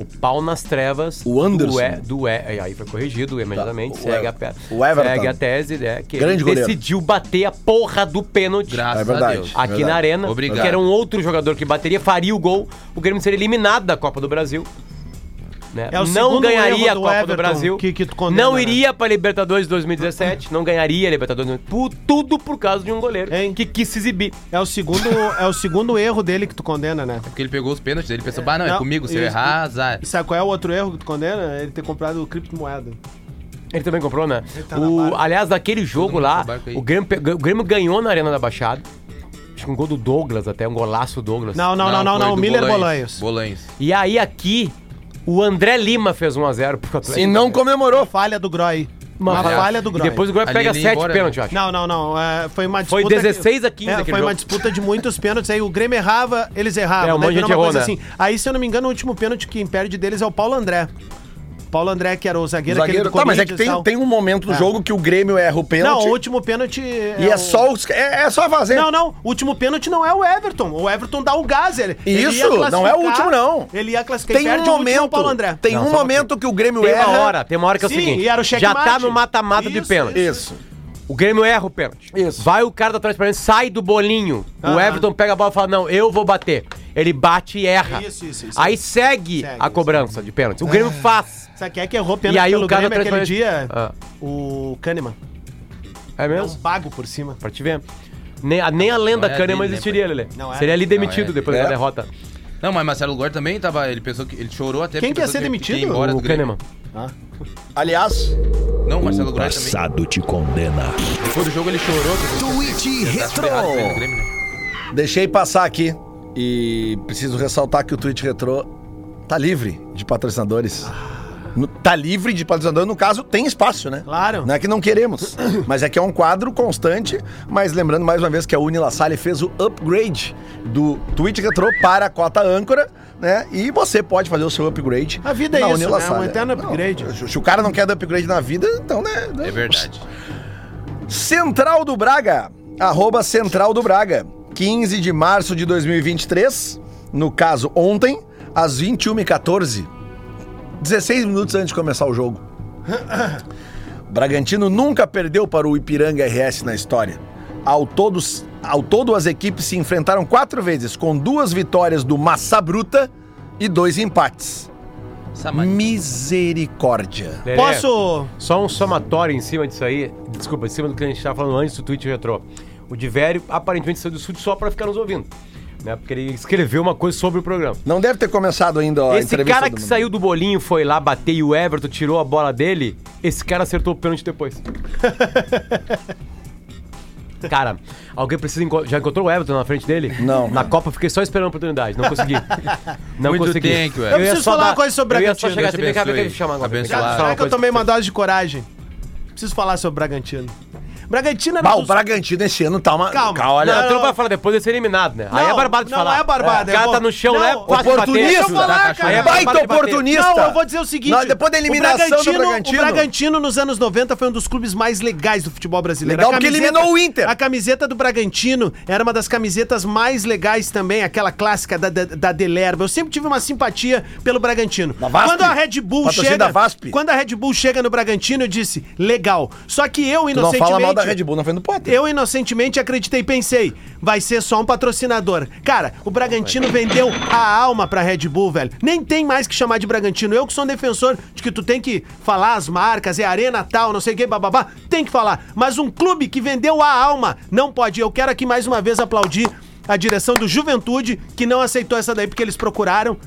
O pau nas trevas. O Anderson. Do, e, do e, aí foi corrigido imediatamente. Tá, o segue, E- a, o Everton. segue a tese, né? Que Grande ele decidiu bater a porra do pênalti. Graças É verdade. a Deus. Aqui Verdade. na arena, Obrigado. que era um outro jogador que bateria, faria o gol, o Grêmio seria eliminado da Copa do Brasil. Né? É o não ganharia a do Copa do Everton Brasil. que- que condena, não né? iria para Libertadores de 2017, não ganharia a Libertadores. Por, tudo por causa de um goleiro Hein? que quis se exibir. É o segundo, é o segundo erro dele que tu condena, né? Porque ele pegou os pênaltis, ele pensou, bah, não, é Não, comigo, se eu errar, azar. E sabe qual é o outro erro que tu condena? Ele ter comprado criptomoeda. Ele também comprou, né? tá na o, barca. aliás, daquele jogo lá, o Grêmio, o Grêmio ganhou na Arena da Baixada. Acho que um gol do Douglas até, um golaço do Douglas. Não, não, não, não, não. do Miller. Bolanhos. Bolanhos. E aí aqui, o André Lima fez 1x0 pro Atlético. E não comemorou. Falha do Groy. Uma Uma falha. falha do E Groy. depois o Ali pega ele ia 7 embora, pênaltis, né? eu acho. Não, não, não. é, foi uma Foi disputa. 16 a 15 é, aquele Foi uma jogo. disputa de muitos pênaltis. Aí o Grêmio errava, eles erravam. É, um monte de gente uma errou, coisa né? assim. Aí, se eu não me engano, o último pênalti que impede deles é o Paulo André. Paulo André, que era o zagueiro, Zagueiro. Tá, mas é que tem, tem um momento do É. jogo que o Grêmio erra o Não, pênalti. o último pênalti. E é o- só os. É, é só fazer. Não, não. O último pênalti não é o Everton. O Everton dá o gás. Ele, ele Isso, ia não é o último, não. Ele ia classificar. Tem um o momento. Paulo André. Tem Não, um momento que o Grêmio Tem erra. uma hora, tem uma hora que é o Sim, seguinte. e era o já tá no mata-mata de Isso, pênalti. Isso. O Grêmio erra o pênalti. Isso. Vai o cara da transparência, sai do bolinho. O Aham. Everton pega a bola e fala: Não, eu vou bater. Ele bate e erra. Isso, isso, isso. Aí segue, Segue, a isso. cobrança de pênalti. O Grêmio faz. Sabe quem é que errou pênalti E aí pelo o cara Grêmio aquele dia? Ah. O Kahneman. É É um mesmo? pago por cima. Pra te ver. Nem a, nem a lenda é Kahneman dele, né, existiria, pai? Lelê. Não é? Seria ali demitido Não é. depois É. da derrota. Não, mas Marcelo Gord também tava. Ele pensou que. Ele chorou até Quem que ia pensou ser que demitido? ia embora o. Kahneman. Aliás, Não, o Marcelo O Gord também. passado te condena. Depois do jogo ele chorou. Tweet Retro. Grêmio, né? deixei passar aqui e preciso ressaltar que o Twitch Retro tá livre de patrocinadores. No- tá livre de patrocinadores, no caso, tem espaço, né? Claro. Não é que não queremos, mas é que é um quadro constante. Mas lembrando mais uma vez que a Unilassalle fez o upgrade do Twitch Retro para a cota âncora, né? E você pode fazer o seu upgrade. A vida é na isso, né? Unilassalle. Um eterno upgrade. Não, se o cara não quer dar upgrade na vida, então, né? É verdade. Central do Braga, arroba Central do Braga, 15 de março de 2023, no caso ontem, às 21h14, 16 minutos antes de começar o jogo. Bragantino nunca perdeu para o Ipiranga RS na história. Ao, todos, ao todo, as equipes se enfrentaram quatro vezes, com duas vitórias do Massa Bruta e dois empates. Misericórdia. Lelê, Posso. Só um somatório em cima disso aí. Desculpa, em cima do que a gente estava falando antes do tweet retrô. O Divério aparentemente saiu do estúdio só pra ficar nos ouvindo. Né? Porque ele escreveu uma coisa sobre o programa. Não deve ter começado ainda a esse entrevista cara do- que saiu do bolinho foi lá bater e o Everton tirou a bola dele, esse cara acertou o pênalti depois. Cara, alguém precisa. enco- Já encontrou o Everton na frente dele? Não. Na Copa eu fiquei só esperando a oportunidade. Não consegui. Não Muito consegui. thank you, Eu preciso falar dar- uma coisa sobre Eu ia Bragantino. só chegar assim, vem cá, vem cá, deixa eu chamar agora. eu Será uma que eu tomei uma dose de coragem? Preciso falar sobre o Bragantino. Bragantino era Bah, dos- o Bragantino esse ano tá uma. Calma. Ca- Olha, Não, Não, tu não não. vai falar depois de ser eliminado, né? Aí é Não, barbado de não falar. é barbado, O eu cara vou- tá no chão, não, né? Oportunista. falar, cara. Aí é baita oportunista. Não, eu vou dizer o seguinte. Não, depois da eliminação o Bragantino, do Bragantino. O Bragantino, nos anos 90, foi um dos clubes mais legais do futebol brasileiro. Legal A porque eliminou o Inter. A camiseta do Bragantino era uma das camisetas mais legais também, aquela clássica da, da, da Delerba. Eu sempre tive uma simpatia pelo Bragantino. Quando a Red Bull Patrocínio chega... da VASP? Quando a Red Bull chega no Bragantino, eu disse, legal. Só que eu, tu não inocentemente... da Red Bull, não foi no Potter. Eu inocentemente acreditei e pensei, vai ser só um patrocinador. Cara, o Bragantino vendeu a alma pra Red Bull, velho. Nem tem mais que chamar de Bragantino. Eu que sou um defensor de que tu tem que falar as marcas, é arena tal, não sei o que, bababá, tem que falar. Mas um clube que vendeu a alma não pode. Eu quero aqui mais uma vez aplaudir a direção do Juventude, que não aceitou essa daí porque eles procuraram.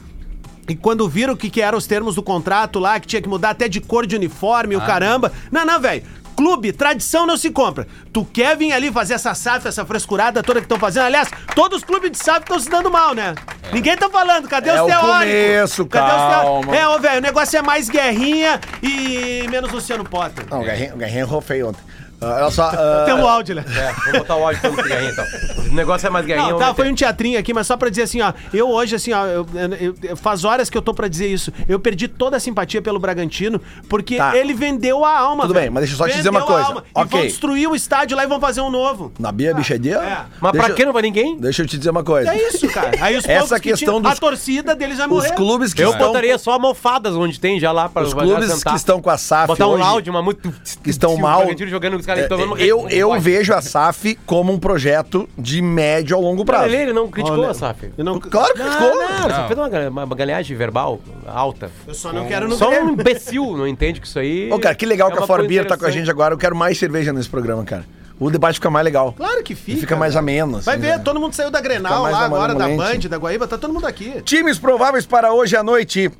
E quando viram o que, que eram os termos do contrato lá, que tinha que mudar até de cor de uniforme, o caramba. Não, não, velho. Clube, tradição não se compra. Tu quer vir ali fazer essa SAF, essa frescurada toda que estão fazendo? Aliás, todos os clubes de SAF estão se dando mal, né? Ninguém tá falando. Cadê É os o teóricos? começo, Cadê os calma. teóricos? É, ô, velho, o negócio é mais guerrinha e menos Luciano Potter. Não, o Guerrinho, o Guerrinho errou feio ontem. Ah, olha só. ah, Tem um áudio, né? É, vamos botar o áudio pra guerrinha então. O negócio é mais guerrinha. Não, tá, foi um teatrinho aqui, mas só pra dizer assim, ó. Eu hoje, assim, ó, eu- eu- eu- faz horas que eu tô pra dizer isso. Eu perdi toda a simpatia pelo Bragantino, porque Tá. ele vendeu a alma, Tudo velho. bem, mas deixa eu só te dizer Vendeu uma coisa. a alma. E Ok. vão destruir o estádio lá e vão fazer um novo. Na Bia Bichadia? É. Mas deixa, pra que não vai ninguém? Deixa eu te dizer uma coisa. É isso, cara. Aí os Essa que questão tinham- dos- A torcida deles vai Os morrer. clubes que Eu estão. botaria só almofadas onde tem já lá pra Os clubes que estão com a SAF Botar um áudio, uma muito. que estão o mal. Bragantino jogando os caras É, tomando eu, eu Pode. vejo a SAF como um projeto de médio ao longo prazo. Ele, ele não criticou Olha, a SAF. Eu, não, Claro que Não, ficou. não, você fez uma, uma galinhagem verbal alta. eu só não quero no Só um imbecil não entende que isso aí. Ô, cara, que legal é que a Forbir tá com a gente agora. Eu quero mais cerveja nesse programa, cara. O debate fica mais legal. Claro que fica. E fica mais ameno. assim, Vai ver, né? todo mundo saiu da Grenal lá agora, da. Band, da Guaíba, tá todo mundo aqui. Times prováveis para hoje à noite.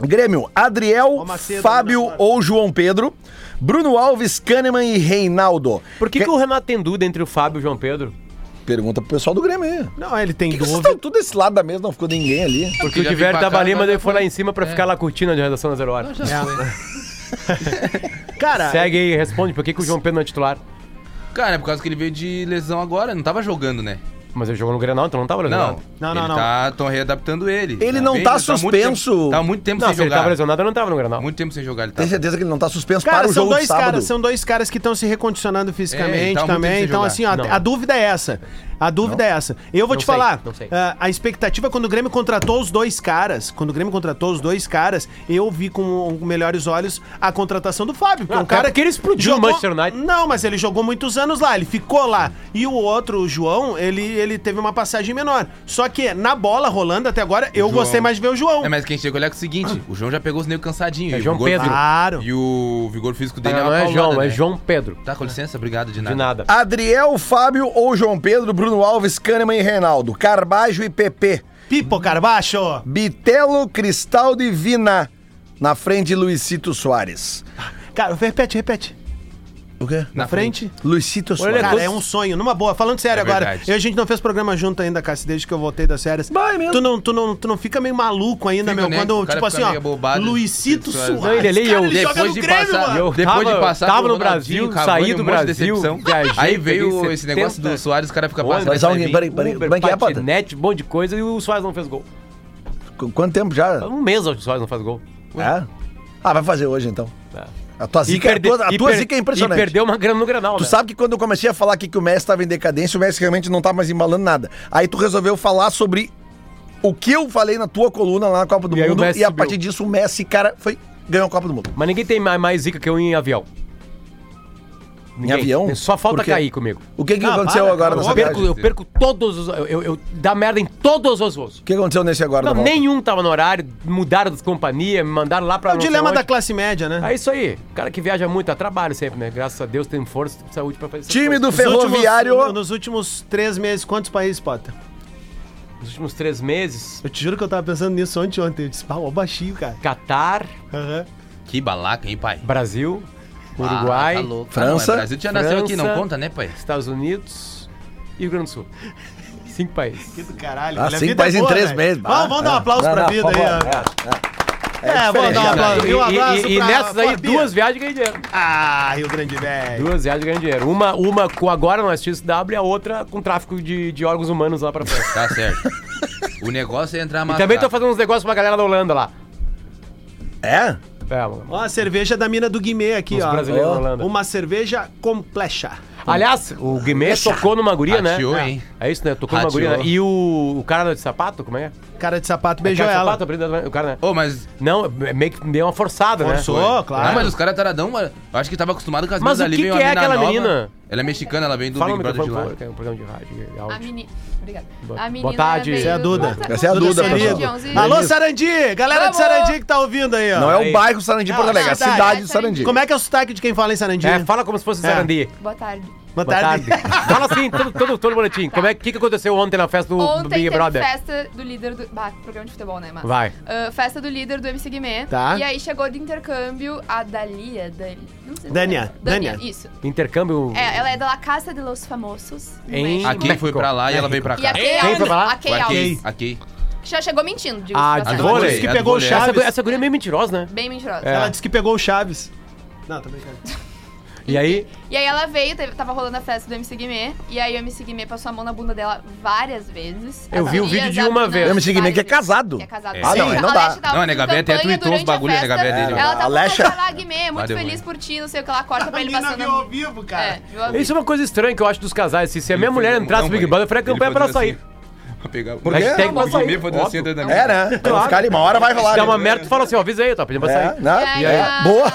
Grêmio, Adriel, Fábio ou João Pedro. Bruno Alves, Kahneman e Reinaldo. Por que, que o Renato tem dúvida entre o Fábio e o João Pedro? Pergunta pro pessoal do Grêmio aí. Não, ele tem Por que vocês dúvida. estão tudo desse lado da mesa, não ficou ninguém ali? Porque o já vim Diverto tava ali, mas ele foi lá em cima pra É. ficar lá curtindo a redação da Zero Hora. Cara, Segue aí e responde por que, que o João Pedro não é titular. Cara, é por causa que ele veio de lesão agora, não tava jogando, né? Mas ele jogou no Grenal, então não tava Não, lesionado. Não, não, ele não. tá, tão readaptando ele. Ele não bem- tá muito suspenso. tempo- Tá muito tempo Não, sem se ele jogar. tava lesionado, ele não tava no Grenal. Muito tempo sem jogar, ele tá. Tem certeza que ele não tá suspenso Cara, para o são jogo de dois sábado? caras, são dois caras que estão se recondicionando É, fisicamente tá há muito tempo também. Então, jogar. assim, ó, Não. a dúvida é essa. A dúvida é essa. Eu vou Não te sei, falar. não sei. ah, a expectativa quando o Grêmio contratou os dois caras, quando o Grêmio contratou os dois caras, eu vi com melhores olhos a contratação do Fábio. Que é Ah, um cara porque ele explodiu Manchester United. Não, mas ele jogou muitos anos lá, ele ficou lá. E o outro, o João, ele, ele teve uma passagem menor. Só que na bola rolando até agora, eu João. gostei mais de ver o João. É, mas quem chega olhar com o seguinte, o João já pegou os negros cansadinhos. É e o João vigor- Pedro. Claro. E o vigor físico dele Não, é uma não é paulada, João, é né? João Pedro. Tá, com licença, obrigado, de nada. De nada. Adriel, Fábio ou João Pedro, Bruno Alves, Kahneman e Reinaldo. Carbajo e PP. Pipo Carbacho. Bitelo, Cristaldo e Vina. Na frente de Luizito Soares. Cara, repete, repete. O quê? Na frente. Luizito Soares. Cara, é um sonho. Numa boa, falando sério É agora. Eu, a gente não fez programa junto ainda, Cássio, desde que eu voltei das séries. Vai mesmo. Tu não, tu, não, tu não fica meio maluco ainda, Fica, meu? né? Quando, tipo assim, ó, meio abobado. Luizito Soares. Soares. Ele ali, cara, eu- ele joga Depois no de Grêmio, passar, mano. Eu depois tava- de passar tava no Brasil, saí do Brasil, Aí veio esse negócio 70. do Soares, o cara fica passando. Mas alguém, peraí, peraí. Como é que é, patinete, um monte de coisa e o Soares não fez gol. Qu- Quanto tempo já? Um mês o Soares não faz gol. É? Ah, vai fazer hoje então. É. A tua zica, perde- a tua, a tua per- zica é impressionante. E perdeu uma grana no Granal, Tu né? sabe que quando eu comecei a falar aqui que o Messi estava em decadência, o Messi realmente não tá mais embalando nada. Aí tu resolveu falar sobre o que eu falei na tua coluna lá na Copa do E Mundo. E a subiu. partir disso o Messi, cara, foi ganhou a Copa do Mundo. Mas ninguém tem mais, mais zica que eu em avião. Ninguém. avião? Só falta Por quê? cair comigo. O que que Ah, aconteceu para, agora nessa Eu perco, viagem? eu perco todos os. Eu, eu, eu- dá merda em todos os voos. O que aconteceu nesse agora Não, nenhum tava no horário, mudaram das companhias, me mandaram lá pra. É o dilema onde. da classe média, né? É isso aí. O cara que viaja muito, dá trabalho sempre, né? Graças a Deus tem força e saúde pra fazer essas Time do. Nos últimos- Ferroviário. nos últimos três meses, quantos países, Potter? Nos últimos três meses, Eu te juro que eu tava pensando nisso ontem ontem. Eu disse, pau, ó, baixinho, cara. Catar, Aham. Que balaca, hein, pai? Brasil, Uruguai, Ah, tá. França. Ah, não, é Brasil já nasceu aqui, não França. conta, né, pai? Estados Unidos e Rio Grande do Sul. Cinco países. Que do caralho. Ah, cinco é países em boa, três velho. meses. Vamos, vamos dar um aplauso Não, pra não, vida aí, favor. ó. É, É, vamos dar um aplauso. E, E um abraço e- e pra nessas aí, duas viagens ganhei dinheiro. Ah, Rio Grande Velho. Duas viagens ganhei dinheiro. Uma, uma com agora no SXW e a outra com tráfico de, de órgãos humanos lá pra frente. Tá certo. O negócio é entrar E mais. também tô fazendo uns negócios pra galera da Holanda lá. É? É, mano. Ó, a cerveja da mina do Guimê aqui, Os ó. brasileiros Ó, na Holanda. Uma cerveja complexa. Aliás, o Guimê tocou numa guria, né? Rateou, É. hein? É isso, né? Tocou numa guria. né? E o, o cara de sapato, como é? Cara de sapato beijou cara de ela. sapato, o cara, né? Ô, mas. Não, meio que deu uma forçada, Forçou, né? claro. Não, mas os caras taradão, mano. Eu acho que tava acostumado com as Mas minas o ali. que veio que uma é mina aquela nova. menina? Ela é mexicana, ela vem do Fala Big Brother de lá. que é um programa de rádio. de A áudio. meni... Obrigada. Boa- A menina boa tarde. veio- Essa é a Duda. Tarde. Essa é a Duda pessoal. De 11. Alô, Sarandi! Galera de Vamos! Sarandi que tá ouvindo aí, ó. Não é o bairro Sarandi Porto Alegre, é a cidade. de Sarandi. Como é que é o sotaque de quem fala em Sarandi? É, fala como se fosse É. Sarandi. Boa tarde. Boa Boa tarde. tarde. fala assim, todo, todo, todo boletim. Como é que, que aconteceu ontem na festa do Ontem Big teve Brother? festa do líder do... Bah, programa de futebol, né, mas... Vai. Ah, festa do líder do MC Guimê. Tá. E aí chegou de intercâmbio a Dalia. Dali... Dania, Dania. Dania. isso. Intercâmbio É, ela é da La Casa de los Famosos. Em- México. A Kay foi pra lá e ela veio pra E cá. a Kay Quem foi pra lá? Alves. A Kay a Kay. Alves. A Kay. Que já chegou mentindo, digo Ah, de vôlei? Disse que É, pegou o vôlei. Essa, Chaves. essa guria é meio mentirosa, né? Bem mentirosa. É. Ela disse que pegou o Chaves. Não, tô brincando. E aí, E aí ela veio, teve, tava rolando a festa do MC Guimê. E aí o MC Guimê passou a mão na bunda dela várias vezes. Eu vi o vídeo de a uma vez. O MC Guimê que é casado. Que é casado. Ah, não, não a dá. Tava Não, a Nega Bé até tweetou uns a bagulho, a Nega Bé festa. dele. Ela A tá Lesha- falando, lá, Guimê, muito Valeu, feliz por ti, não sei o que ela corta pra ele passando. viu ao vivo, cara. É, viu ao vivo. isso é uma coisa estranha que eu acho dos casais. Se, se a minha Ele mulher entrasse não, no Big. Brother, eu faria Ele campanha pra ela sair. assim. Pra pegar- Por quê? Hashtag pra O Guimê sair. foi Óbvio. dentro da É, né? Uns caras ali, uma hora vai rolar. Se der uma né? merda, tu fala assim, ó, avisa aí, tá pedindo pra É, sair. né? E aí É, a- boa.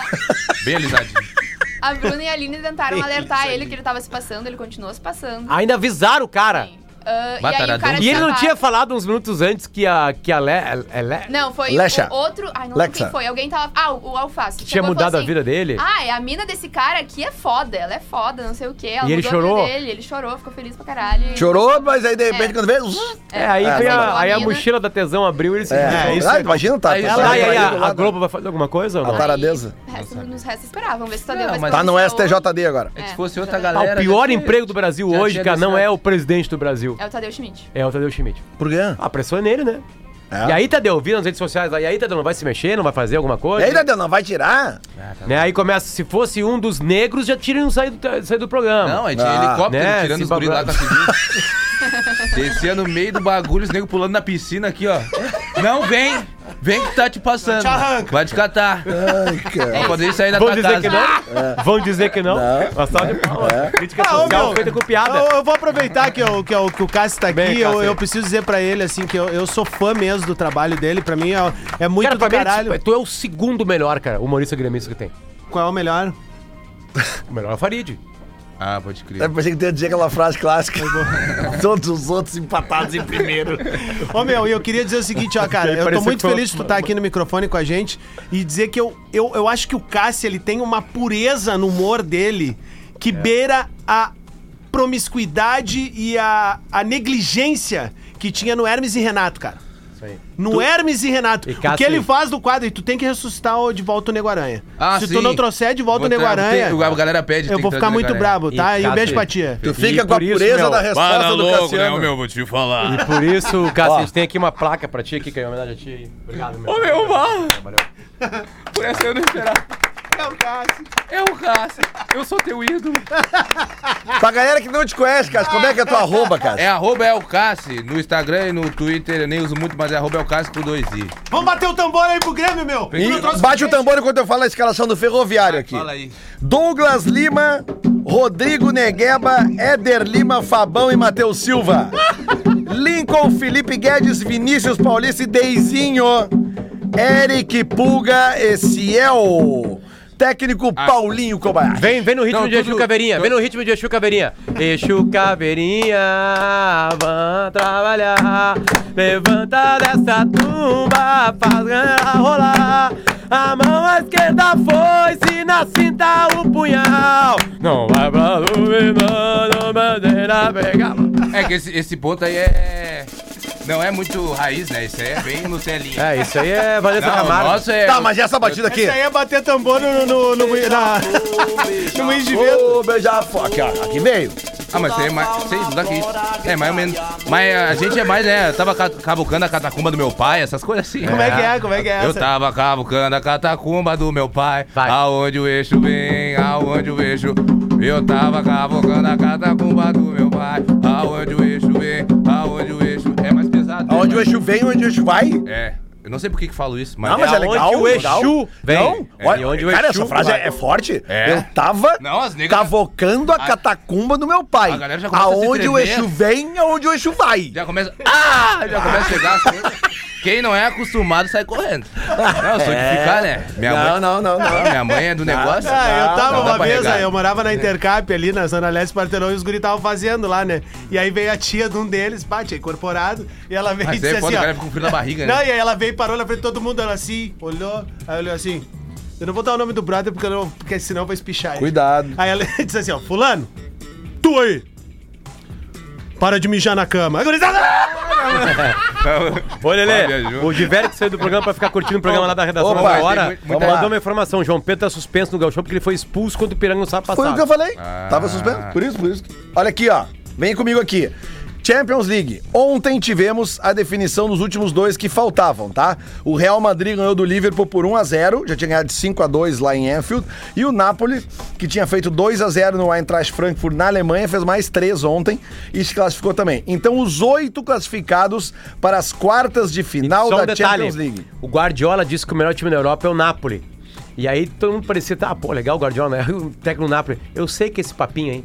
Bem alisadinho. A Bruna e a Aline tentaram alertar ele que ele tava se passando, ele continuou se passando. Ainda avisaram o cara. Sim. Ah, e aí o Bataradão. cara E ele não tinha falado uns minutos antes que a, que a Le, é Le- Não, foi Lecha. o outro. Ai, não lembro quem foi. Alguém tava. Ah, o, o Alface. tinha mudado a assim, vida dele. Ah, é a mina desse cara aqui é foda. Ela é foda, não sei o quê. Ela E ele a chorou? Dele, ele chorou, ficou feliz pra caralho. Chorou, mas aí de repente É. quando veio. É, aí, É, a, a aí a mochila da tesão abriu e ele se É, isso ah, é- imagina, tá. Aí tá ela- Ah, e aí traído a, a? Globo vai fazer alguma coisa ou não? A taradeza. Nos resta esperar, vamos ver se se mas- Tá no ou- STJD agora. É que É, se fosse outra já- Ah, galera. o pior emprego do Brasil hoje, cara, não é o presidente do Brasil. É o Tadeu Schmidt. É o Tadeu Schmidt. Por quê? Ah, a pressão é nele, né? É. E aí, Tadeu, vi nas redes sociais, aí, aí, Tadeu, não vai se mexer, não vai fazer alguma E coisa? aí, Dadeu, não vai tirar? Ah, tá Né? Aí começa, se fosse um dos negros, já teriam saído, saído do programa. Não, aí tinha Ah, helicóptero né, tirando esse os guris lá com a bagulho. civil. Descia no meio do bagulho, os negros pulando na piscina aqui, ó. Não vem! Vem que tá te passando. Te arranca. Vai te catar. Ai, cara. Pra poder sair da Vão tua dizer casa. que não? Vão dizer que não? Uma salva de palmas. Crítica Ah, social meu, feita com piada. Eu, eu vou aproveitar que, eu, que, eu, que o Cássio tá aqui. Bem, eu, Cássio. eu preciso dizer pra ele, assim, que eu, eu sou fã mesmo do trabalho dele. Pra mim é, é muito Cara, do pra mim, caralho. tu é o segundo melhor, cara, humorista gremista que tem. Qual é o melhor? O melhor é o Farid. Ah, pode crer. Eu pensei que tu ia dizer aquela frase clássica. Todos os outros empatados em primeiro. Ô meu, e eu queria dizer o seguinte, ó, cara, eu tô muito feliz de tu estar aqui no microfone com a gente e dizer que eu, eu, eu acho que o Cássio, ele tem uma pureza no humor dele que beira a promiscuidade e a, a negligência que tinha no Hermes e Renato, cara. Isso aí. No Hermes e Renato. E o que ele faz do quadro, e tu tem que ressuscitar o de volta o Nego Aranha. Ah, Se sim. tu não trouxer de volta o Vou Nego tra- Aranha, A galera pede. eu tem vou que ficar muito Nego brabo, Aranha. tá? E E um beijo pra tia. Tu fica com a isso, pureza meu, da resposta do né, Cassiano. meu? Vou te falar. E por isso, Cássio, a gente tem aqui uma placa pra ti aqui, que é em homenagem a ti. Obrigado, meu. Ô, meu, vá. Valeu. Por essa eu não esperava. É o Cássio. É o Cássio. Eu sou teu ídolo. Pra galera que não te conhece, cara, como é que é tua arroba, cara? É arroba Elcassi no Instagram e no Twitter. Eu nem uso muito, mas é arroba Elcassi com dois i. Vamos bater o tambor aí pro Grêmio, meu. E bate o tambor enquanto eu falo a escalação do ferroviário aqui. Fala aí. Douglas Lima, Rodrigo Negueba, Éder Lima, Fabão e Matheus Silva. Lincoln, Felipe Guedes, Vinícius Paulista e Deizinho. Eric Pulga e Ciel. Técnico Paulinho Kobayashi. Vem, vem no ritmo Não, de Exu tudo- Caveirinha, vem no ritmo de Exu Caveirinha. Exu Caveirinha, vão trabalhar. Levanta dessa tumba, faz ganhar rolar. A mão à esquerda foi, se na cinta o punhal. Não vai pra duvidando, bandeira pegar. É que esse, esse ponto aí é. Não é muito raiz, né? Isso aí é bem no telinha. É, isso aí é Vanessa Não, Camargo. nossa é. Tá, mas e essa batida aqui? Esse aí é bater tambor no, no, no, no, na, no Moinhos de Vento. Ô, beija-flor. Aqui, ó. Aqui veio. Ah, mas isso aí é mais. Sei, daqui. É, mais ou menos. Mas a gente é mais, né? Eu tava ca- cavucando a catacumba do meu pai, essas coisas assim. Como é que é? Como é que é Eu essa? tava cavucando a catacumba do meu pai. Vai. Aonde o eixo vem, aonde o eixo. Eu tava cavucando a catacumba do meu pai. Aonde o eixo vem, aonde o eixo. Aonde o eixo vem, onde o eixo vai. É. Eu não sei por que que falo isso, mas. Não, mas é, aonde legal. o. Exu vem. Não, É, olha, onde o cara, Exu essa frase vai. é, é forte. É. Eu tava Não, as negras- cavocando a, A- catacumba do meu pai. A galera já começa a se Aonde o eixo vem, aonde o eixo vai. Já começa. Ah! Já começa a chegar as coisas. Quem não é acostumado sai correndo. Não, eu sou de ficar, né? Minha não, mãe. não, não, não. Minha mãe é do negócio. Ah, eu tava não uma vez, regar. eu morava na Intercap ali na Zona Leste Partenon e os guri estavam fazendo lá, né? E aí veio a tia de um deles, pá, tinha incorporado, e ela veio e Mas disse aí assim, pode, o ó. com frio na barriga, Não, né? e aí ela veio e parou na frente de todo mundo, ela assim, olhou, aí olhou assim. Eu não vou dar o nome do brother porque, eu não, porque senão vai espichar ele. Cuidado. Aí ela disse assim, ó, fulano, tu aí, para de mijar na cama. Ô, Lelê, o Diverio que saiu do programa pra ficar curtindo o programa lá da redação Opa, agora, mandou uma informação. João Pedro tá suspenso no Gauchão porque ele foi expulso quando o Piranga não sabe passar. Foi o que eu falei. Ah. Tava suspenso. Por isso, por isso. Olha aqui, ó. Vem comigo aqui. Champions League. Ontem tivemos a definição dos últimos dois que faltavam, tá? O Real Madrid ganhou do Liverpool por 1 a 0, já tinha ganhado de 5 a 2 lá em Anfield, e o Napoli, que tinha feito 2 a 0 no Eintracht Frankfurt na Alemanha, fez mais 3 ontem e se classificou também. Então, os oito classificados para as quartas de final um da detalhe, Champions League. o Guardiola disse que o melhor time da Europa é o Napoli. E aí todo mundo parecia, tá, pô, legal o Guardiola, né? O técnico do Napoli. Eu sei que esse papinho aí.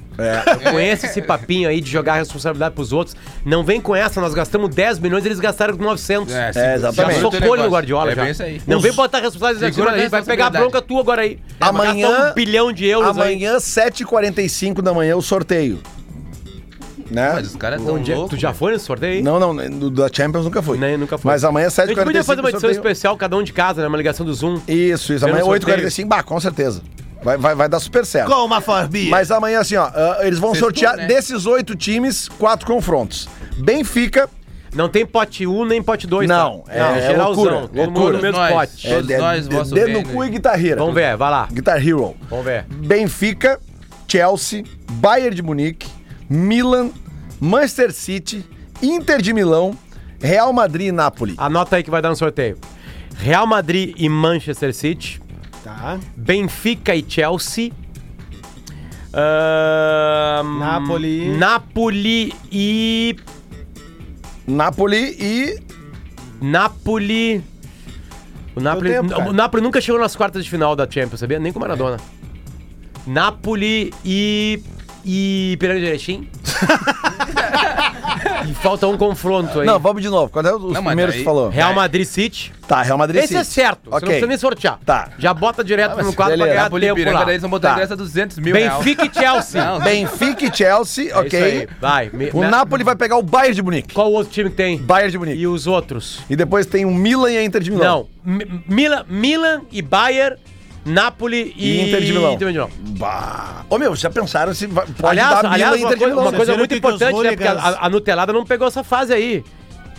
Eu conheço esse papinho aí de jogar a responsabilidade pros outros. Não vem com essa, nós gastamos 10 milhões, eles gastaram 900. É, É, Já exatamente. socou ele no Guardiola É já. isso aí. Não Os- vem botar responsabilidade Segura agora, a aí, vai pegar a bronca tua agora aí. Amanhã- um bilhão de euros aí. Amanhã, 7h45 da manhã, o sorteio. Né? Mas os caras tão é- loucos. Tu já foi nesse sorteio aí? Não, não, no da Champions nunca foi. Nem, nunca foi. Mas amanhã, A gente podia 7h45. fazer uma edição sorteio. especial, cada um de casa, né? Uma ligação do Zoom. Isso, isso. Amanhã, sorteio. 8h45, bah, com certeza. Vai, vai, vai dar super certo. com uma forbia. Mas amanhã, assim, ó, ah, eles vão Sextou, sortear né? desses oito times, quatro confrontos. Benfica, Não tem pote 1 nem pote 2. Não, tá? é- não é geralzão. loucura, todo loucura. mundo no mesmo Nós. pote. é, Todos é, nós, vosso dedo no cu hein? e guitarreira. Vamos ver, vai lá. Guitar Hero. Vamos ver. Benfica, Chelsea, Bayern de Munique, Milan, Manchester City, Inter de Milão, Real Madrid e Napoli. Anota aí que vai dar no sorteio. Real Madrid e Manchester City. Tá. Benfica e Chelsea. Ahn, Napoli. Napoli e. Napoli e Napoli. O Napoli, tempo, cara. o Napoli nunca chegou nas quartas de final da Champions, sabia? Nem com o Maradona. Napoli e. e Pirani de Erechim. e falta um confronto aí. Não, vamos de novo. Qual é os Não, mas primeiros daí- que falou? Real Madrid City. Tá, Real Madrid Esse é City. certo. Você não Ok. precisa nem sortear. Tá. Já bota direto no quadro pra beleza. ganhar Napoli tempo Piranga, lá. daí eles vão botar Tá. ingresso a 200 mil reais. Benfica e Chelsea. Não, Benfica e Chelsea, É isso ok. aí. Vai. Me- O me- Napoli vai pegar o Bayern de Munique. Qual o outro time que tem? Bayern de Munique. E os outros? E depois tem o Milan e a Inter de Milão. Não. Mi- Milan, Milan e Bayern, Napoli e, Inter de Milão. Inter de Milão. Bah. Ô, meu, já pensaram se vai- pode aliás, dar aliás e uma, Inter de coisa, Milão? uma coisa viram muito que que os importante, né? Porque a, hooligans- a- a Nutelada não pegou essa fase aí.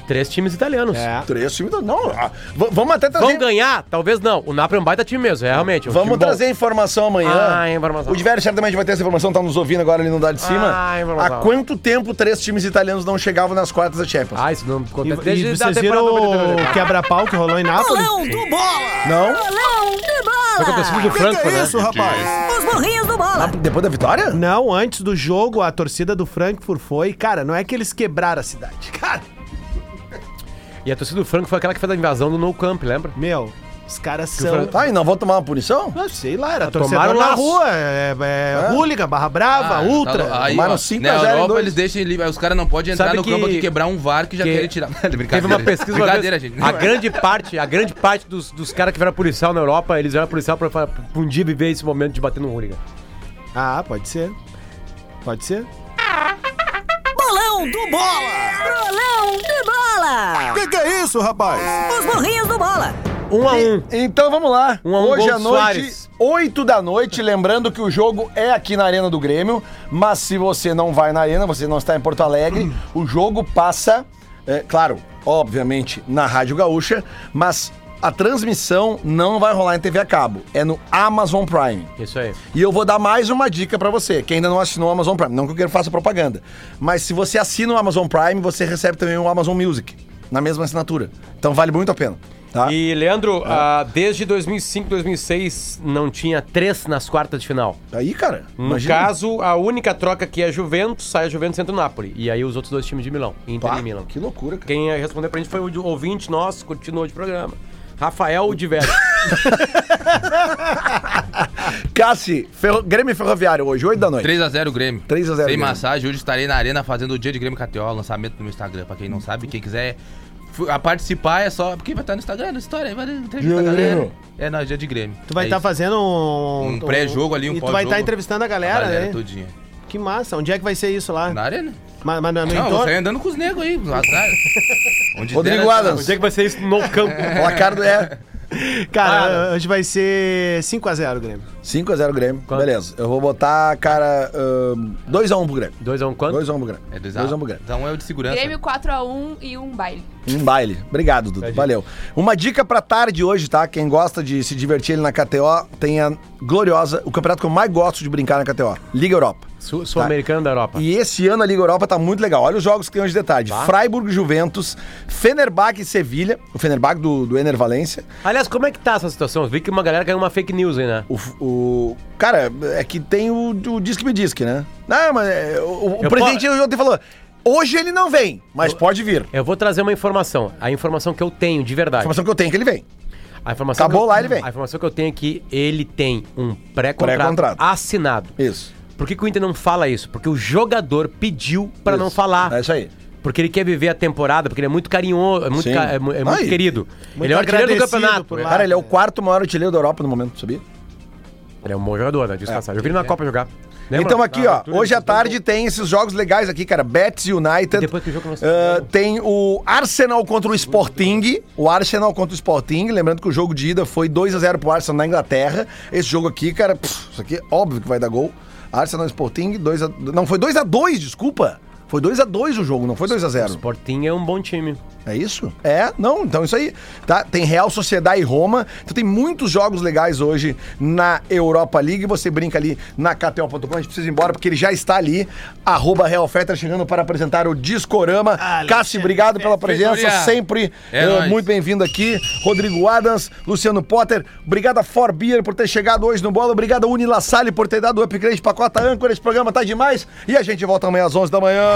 Três times italianos. É. Três times... Não, ah, v- vamos até trazer... Vão ganhar? Talvez não. O Napoli é um baita time mesmo, é realmente. é um Vamos time bom. trazer informação amanhã. Ah, informação. O Diverso certamente vai ter essa informação, tá nos ouvindo agora ali no Dado de Cima. Ah, informação. Há quanto tempo três times italianos não chegavam nas quartas da Champions? Ah, isso não E, acontece e desde a vocês temporada viram 92. o quebra-pau que rolou em Nápoles? Bolão do bola! Não? Bolão do bola! Foi com a torcida do Frankfurt, né? rapaz? Os burrinhos do bola! Depois da vitória? Não, antes do jogo, a torcida do Frankfurt foi. Cara, não é que eles quebraram a cidade. Cara, E a torcida do Franco foi aquela que fez a invasão do No Camp, lembra? meu, os caras são. Fran- Ah, e não vão tomar uma punição? Ah, sei lá, era tomaram torcedor na laço. rua. É, é, hooligan, barra brava, Ah, ultra. tá- aí, Tomaram ó, 5 a na 0 em Europa dois. eles deixam os caras não podem entrar Sabe no que- campo aqui quebrar um VAR que já que- querem tirar. Brincadeira. Teve uma pesquisa uma Brincadeira, gente. A grande parte, a grande parte dos, dos caras que vieram policial na Europa, eles vieram policial pra, pra, pra um dia viver esse momento de bater no hooligan. Ah, pode ser. Pode ser. Bolão do bola! Bolão do bola! Que que é isso, rapaz? Os burrinhos do bola! Um a um. Então vamos lá. Um a um, Hoje gol à do noite, Soares. 8 da noite. Lembrando que o jogo é aqui na Arena do Grêmio. Mas se você não vai na Arena, você não está em Porto Alegre, o jogo passa, é, claro, obviamente, na Rádio Gaúcha, mas a transmissão não vai rolar em TV a cabo. É no Amazon Prime. Isso aí. E eu vou dar mais uma dica pra você, que ainda não assinou o Amazon Prime. Não que eu quero faça propaganda. Mas se você assina o Amazon Prime, você recebe também o Amazon Music. Na mesma assinatura. Então vale muito a pena. Tá? E, Leandro, ah, desde 2005, 2006, não tinha três nas quartas de final. Aí, cara. No imagina. caso, a única troca que é Juventus, sai a Juventus entra o Napoli. E aí os outros dois times de Milão, Inter Pá, e Milão. que loucura, cara. Quem ia responder pra gente foi o ouvinte nosso, continuou de programa. Rafael Diverso. Cassi, Ferro... Grêmio Ferroviário hoje, 8 da noite. 3x0 Grêmio. 3 a 0 Sem Grêmio. massagem. Hoje estarei na arena fazendo o dia de Grêmio KTO, lançamento no meu Instagram. Pra quem não sabe, quem quiser fu- a participar é só. Porque vai estar no Instagram, na história, aí vai entrevistar a galera. Grêmio. É, não, dia de Grêmio. Tu vai É estar isso. fazendo um. Um pré-jogo ali, um E tu vai estar entrevistando a A galera, galera né? todinha. Que massa. Onde é que vai ser isso lá? Na arena? Mas, mas no, no Não, vou sair andando com os negros aí, no azar. Onde Rodrigo der, Adams. Onde é que vai ser isso no campo? Placar do é Cara, hoje vai ser 5x0 Grêmio. 5x0 Grêmio. Quanto? Beleza. Eu vou botar, cara, 2x1 pro Grêmio. 2x1 um, quanto? 2x1 pro Grêmio. É 2 2x1 pro Grêmio. Então é o de segurança. Grêmio 4x1 e um baile. Um baile. Obrigado, Dudu. Valeu. Uma dica pra tarde hoje, tá? Quem gosta de se divertir ali na KTO, tem a gloriosa, o campeonato que eu mais gosto de brincar na KTO. Liga Europa. Sul- Sul-Americano da Europa. E esse ano a Liga Europa tá muito legal. Olha os jogos que tem hoje de detalhe. Freiburg, Juventus, Fenerbahçe e Sevilha. O Fenerbahçe do, do Ener Valência. Aliás, como é que tá essa situação? Eu vi que uma galera caiu uma fake news aí, né? O, o- cara, é que tem o, o Disque Me Disque, né? Não, mas é, o, o Eu presidente ontem falou, hoje ele não vem, mas pode vir. Eu vou trazer uma informação. A informação que eu tenho, de A verdade. informação que eu tenho é que ele vem. A informação Acabou que eu- lá, ele vem. A informação que eu tenho é que ele tem um pré-contrato Pré-contrato. assinado. Isso. Por que, que o Inter não fala isso? Porque o jogador pediu pra não falar. É isso aí. Porque ele quer viver a temporada, porque ele é muito carinhoso, é muito, ca- é é muito querido. Muito ele é o artilheiro do campeonato. Cara, ele é o quarto maior artilheiro da Europa no momento, sabia? Ele é um bom jogador, né? Diz passagem. Eu vi ele na Copa jogar. Lembra? Então aqui, Na ó, hoje à tarde tem esses jogos legais aqui, cara. Betis United. E depois que o jogo Ah, tem o Arsenal contra o Sporting. O Arsenal contra o Sporting. Lembrando que o jogo de ida foi 2x0 pro Arsenal na Inglaterra. Esse jogo aqui, cara, pff, isso aqui é óbvio que vai dar gol. Arsenal Sporting, 2 a Não, foi 2x2, desculpa. Foi 2x2 o jogo, não foi 2x0. O Sporting é um bom time. É isso? É, não, então isso aí. Tá? Tem Real Sociedade e Roma. Então tem muitos jogos legais hoje na Europa League. Você brinca ali na KTO.com. A gente precisa ir embora porque ele já está ali. Arroba Real Fetter chegando para apresentar o Discorama. Cássio, obrigado pela presença. Sempre É nóis. muito bem-vindo aqui. Rodrigo Adams, Luciano Potter. Obrigado a For Beer por ter chegado hoje no Bola. Obrigado a Unila Salle por ter dado o upgrade para a cota âncora. Esse programa tá demais. E a gente volta amanhã às 11 da manhã.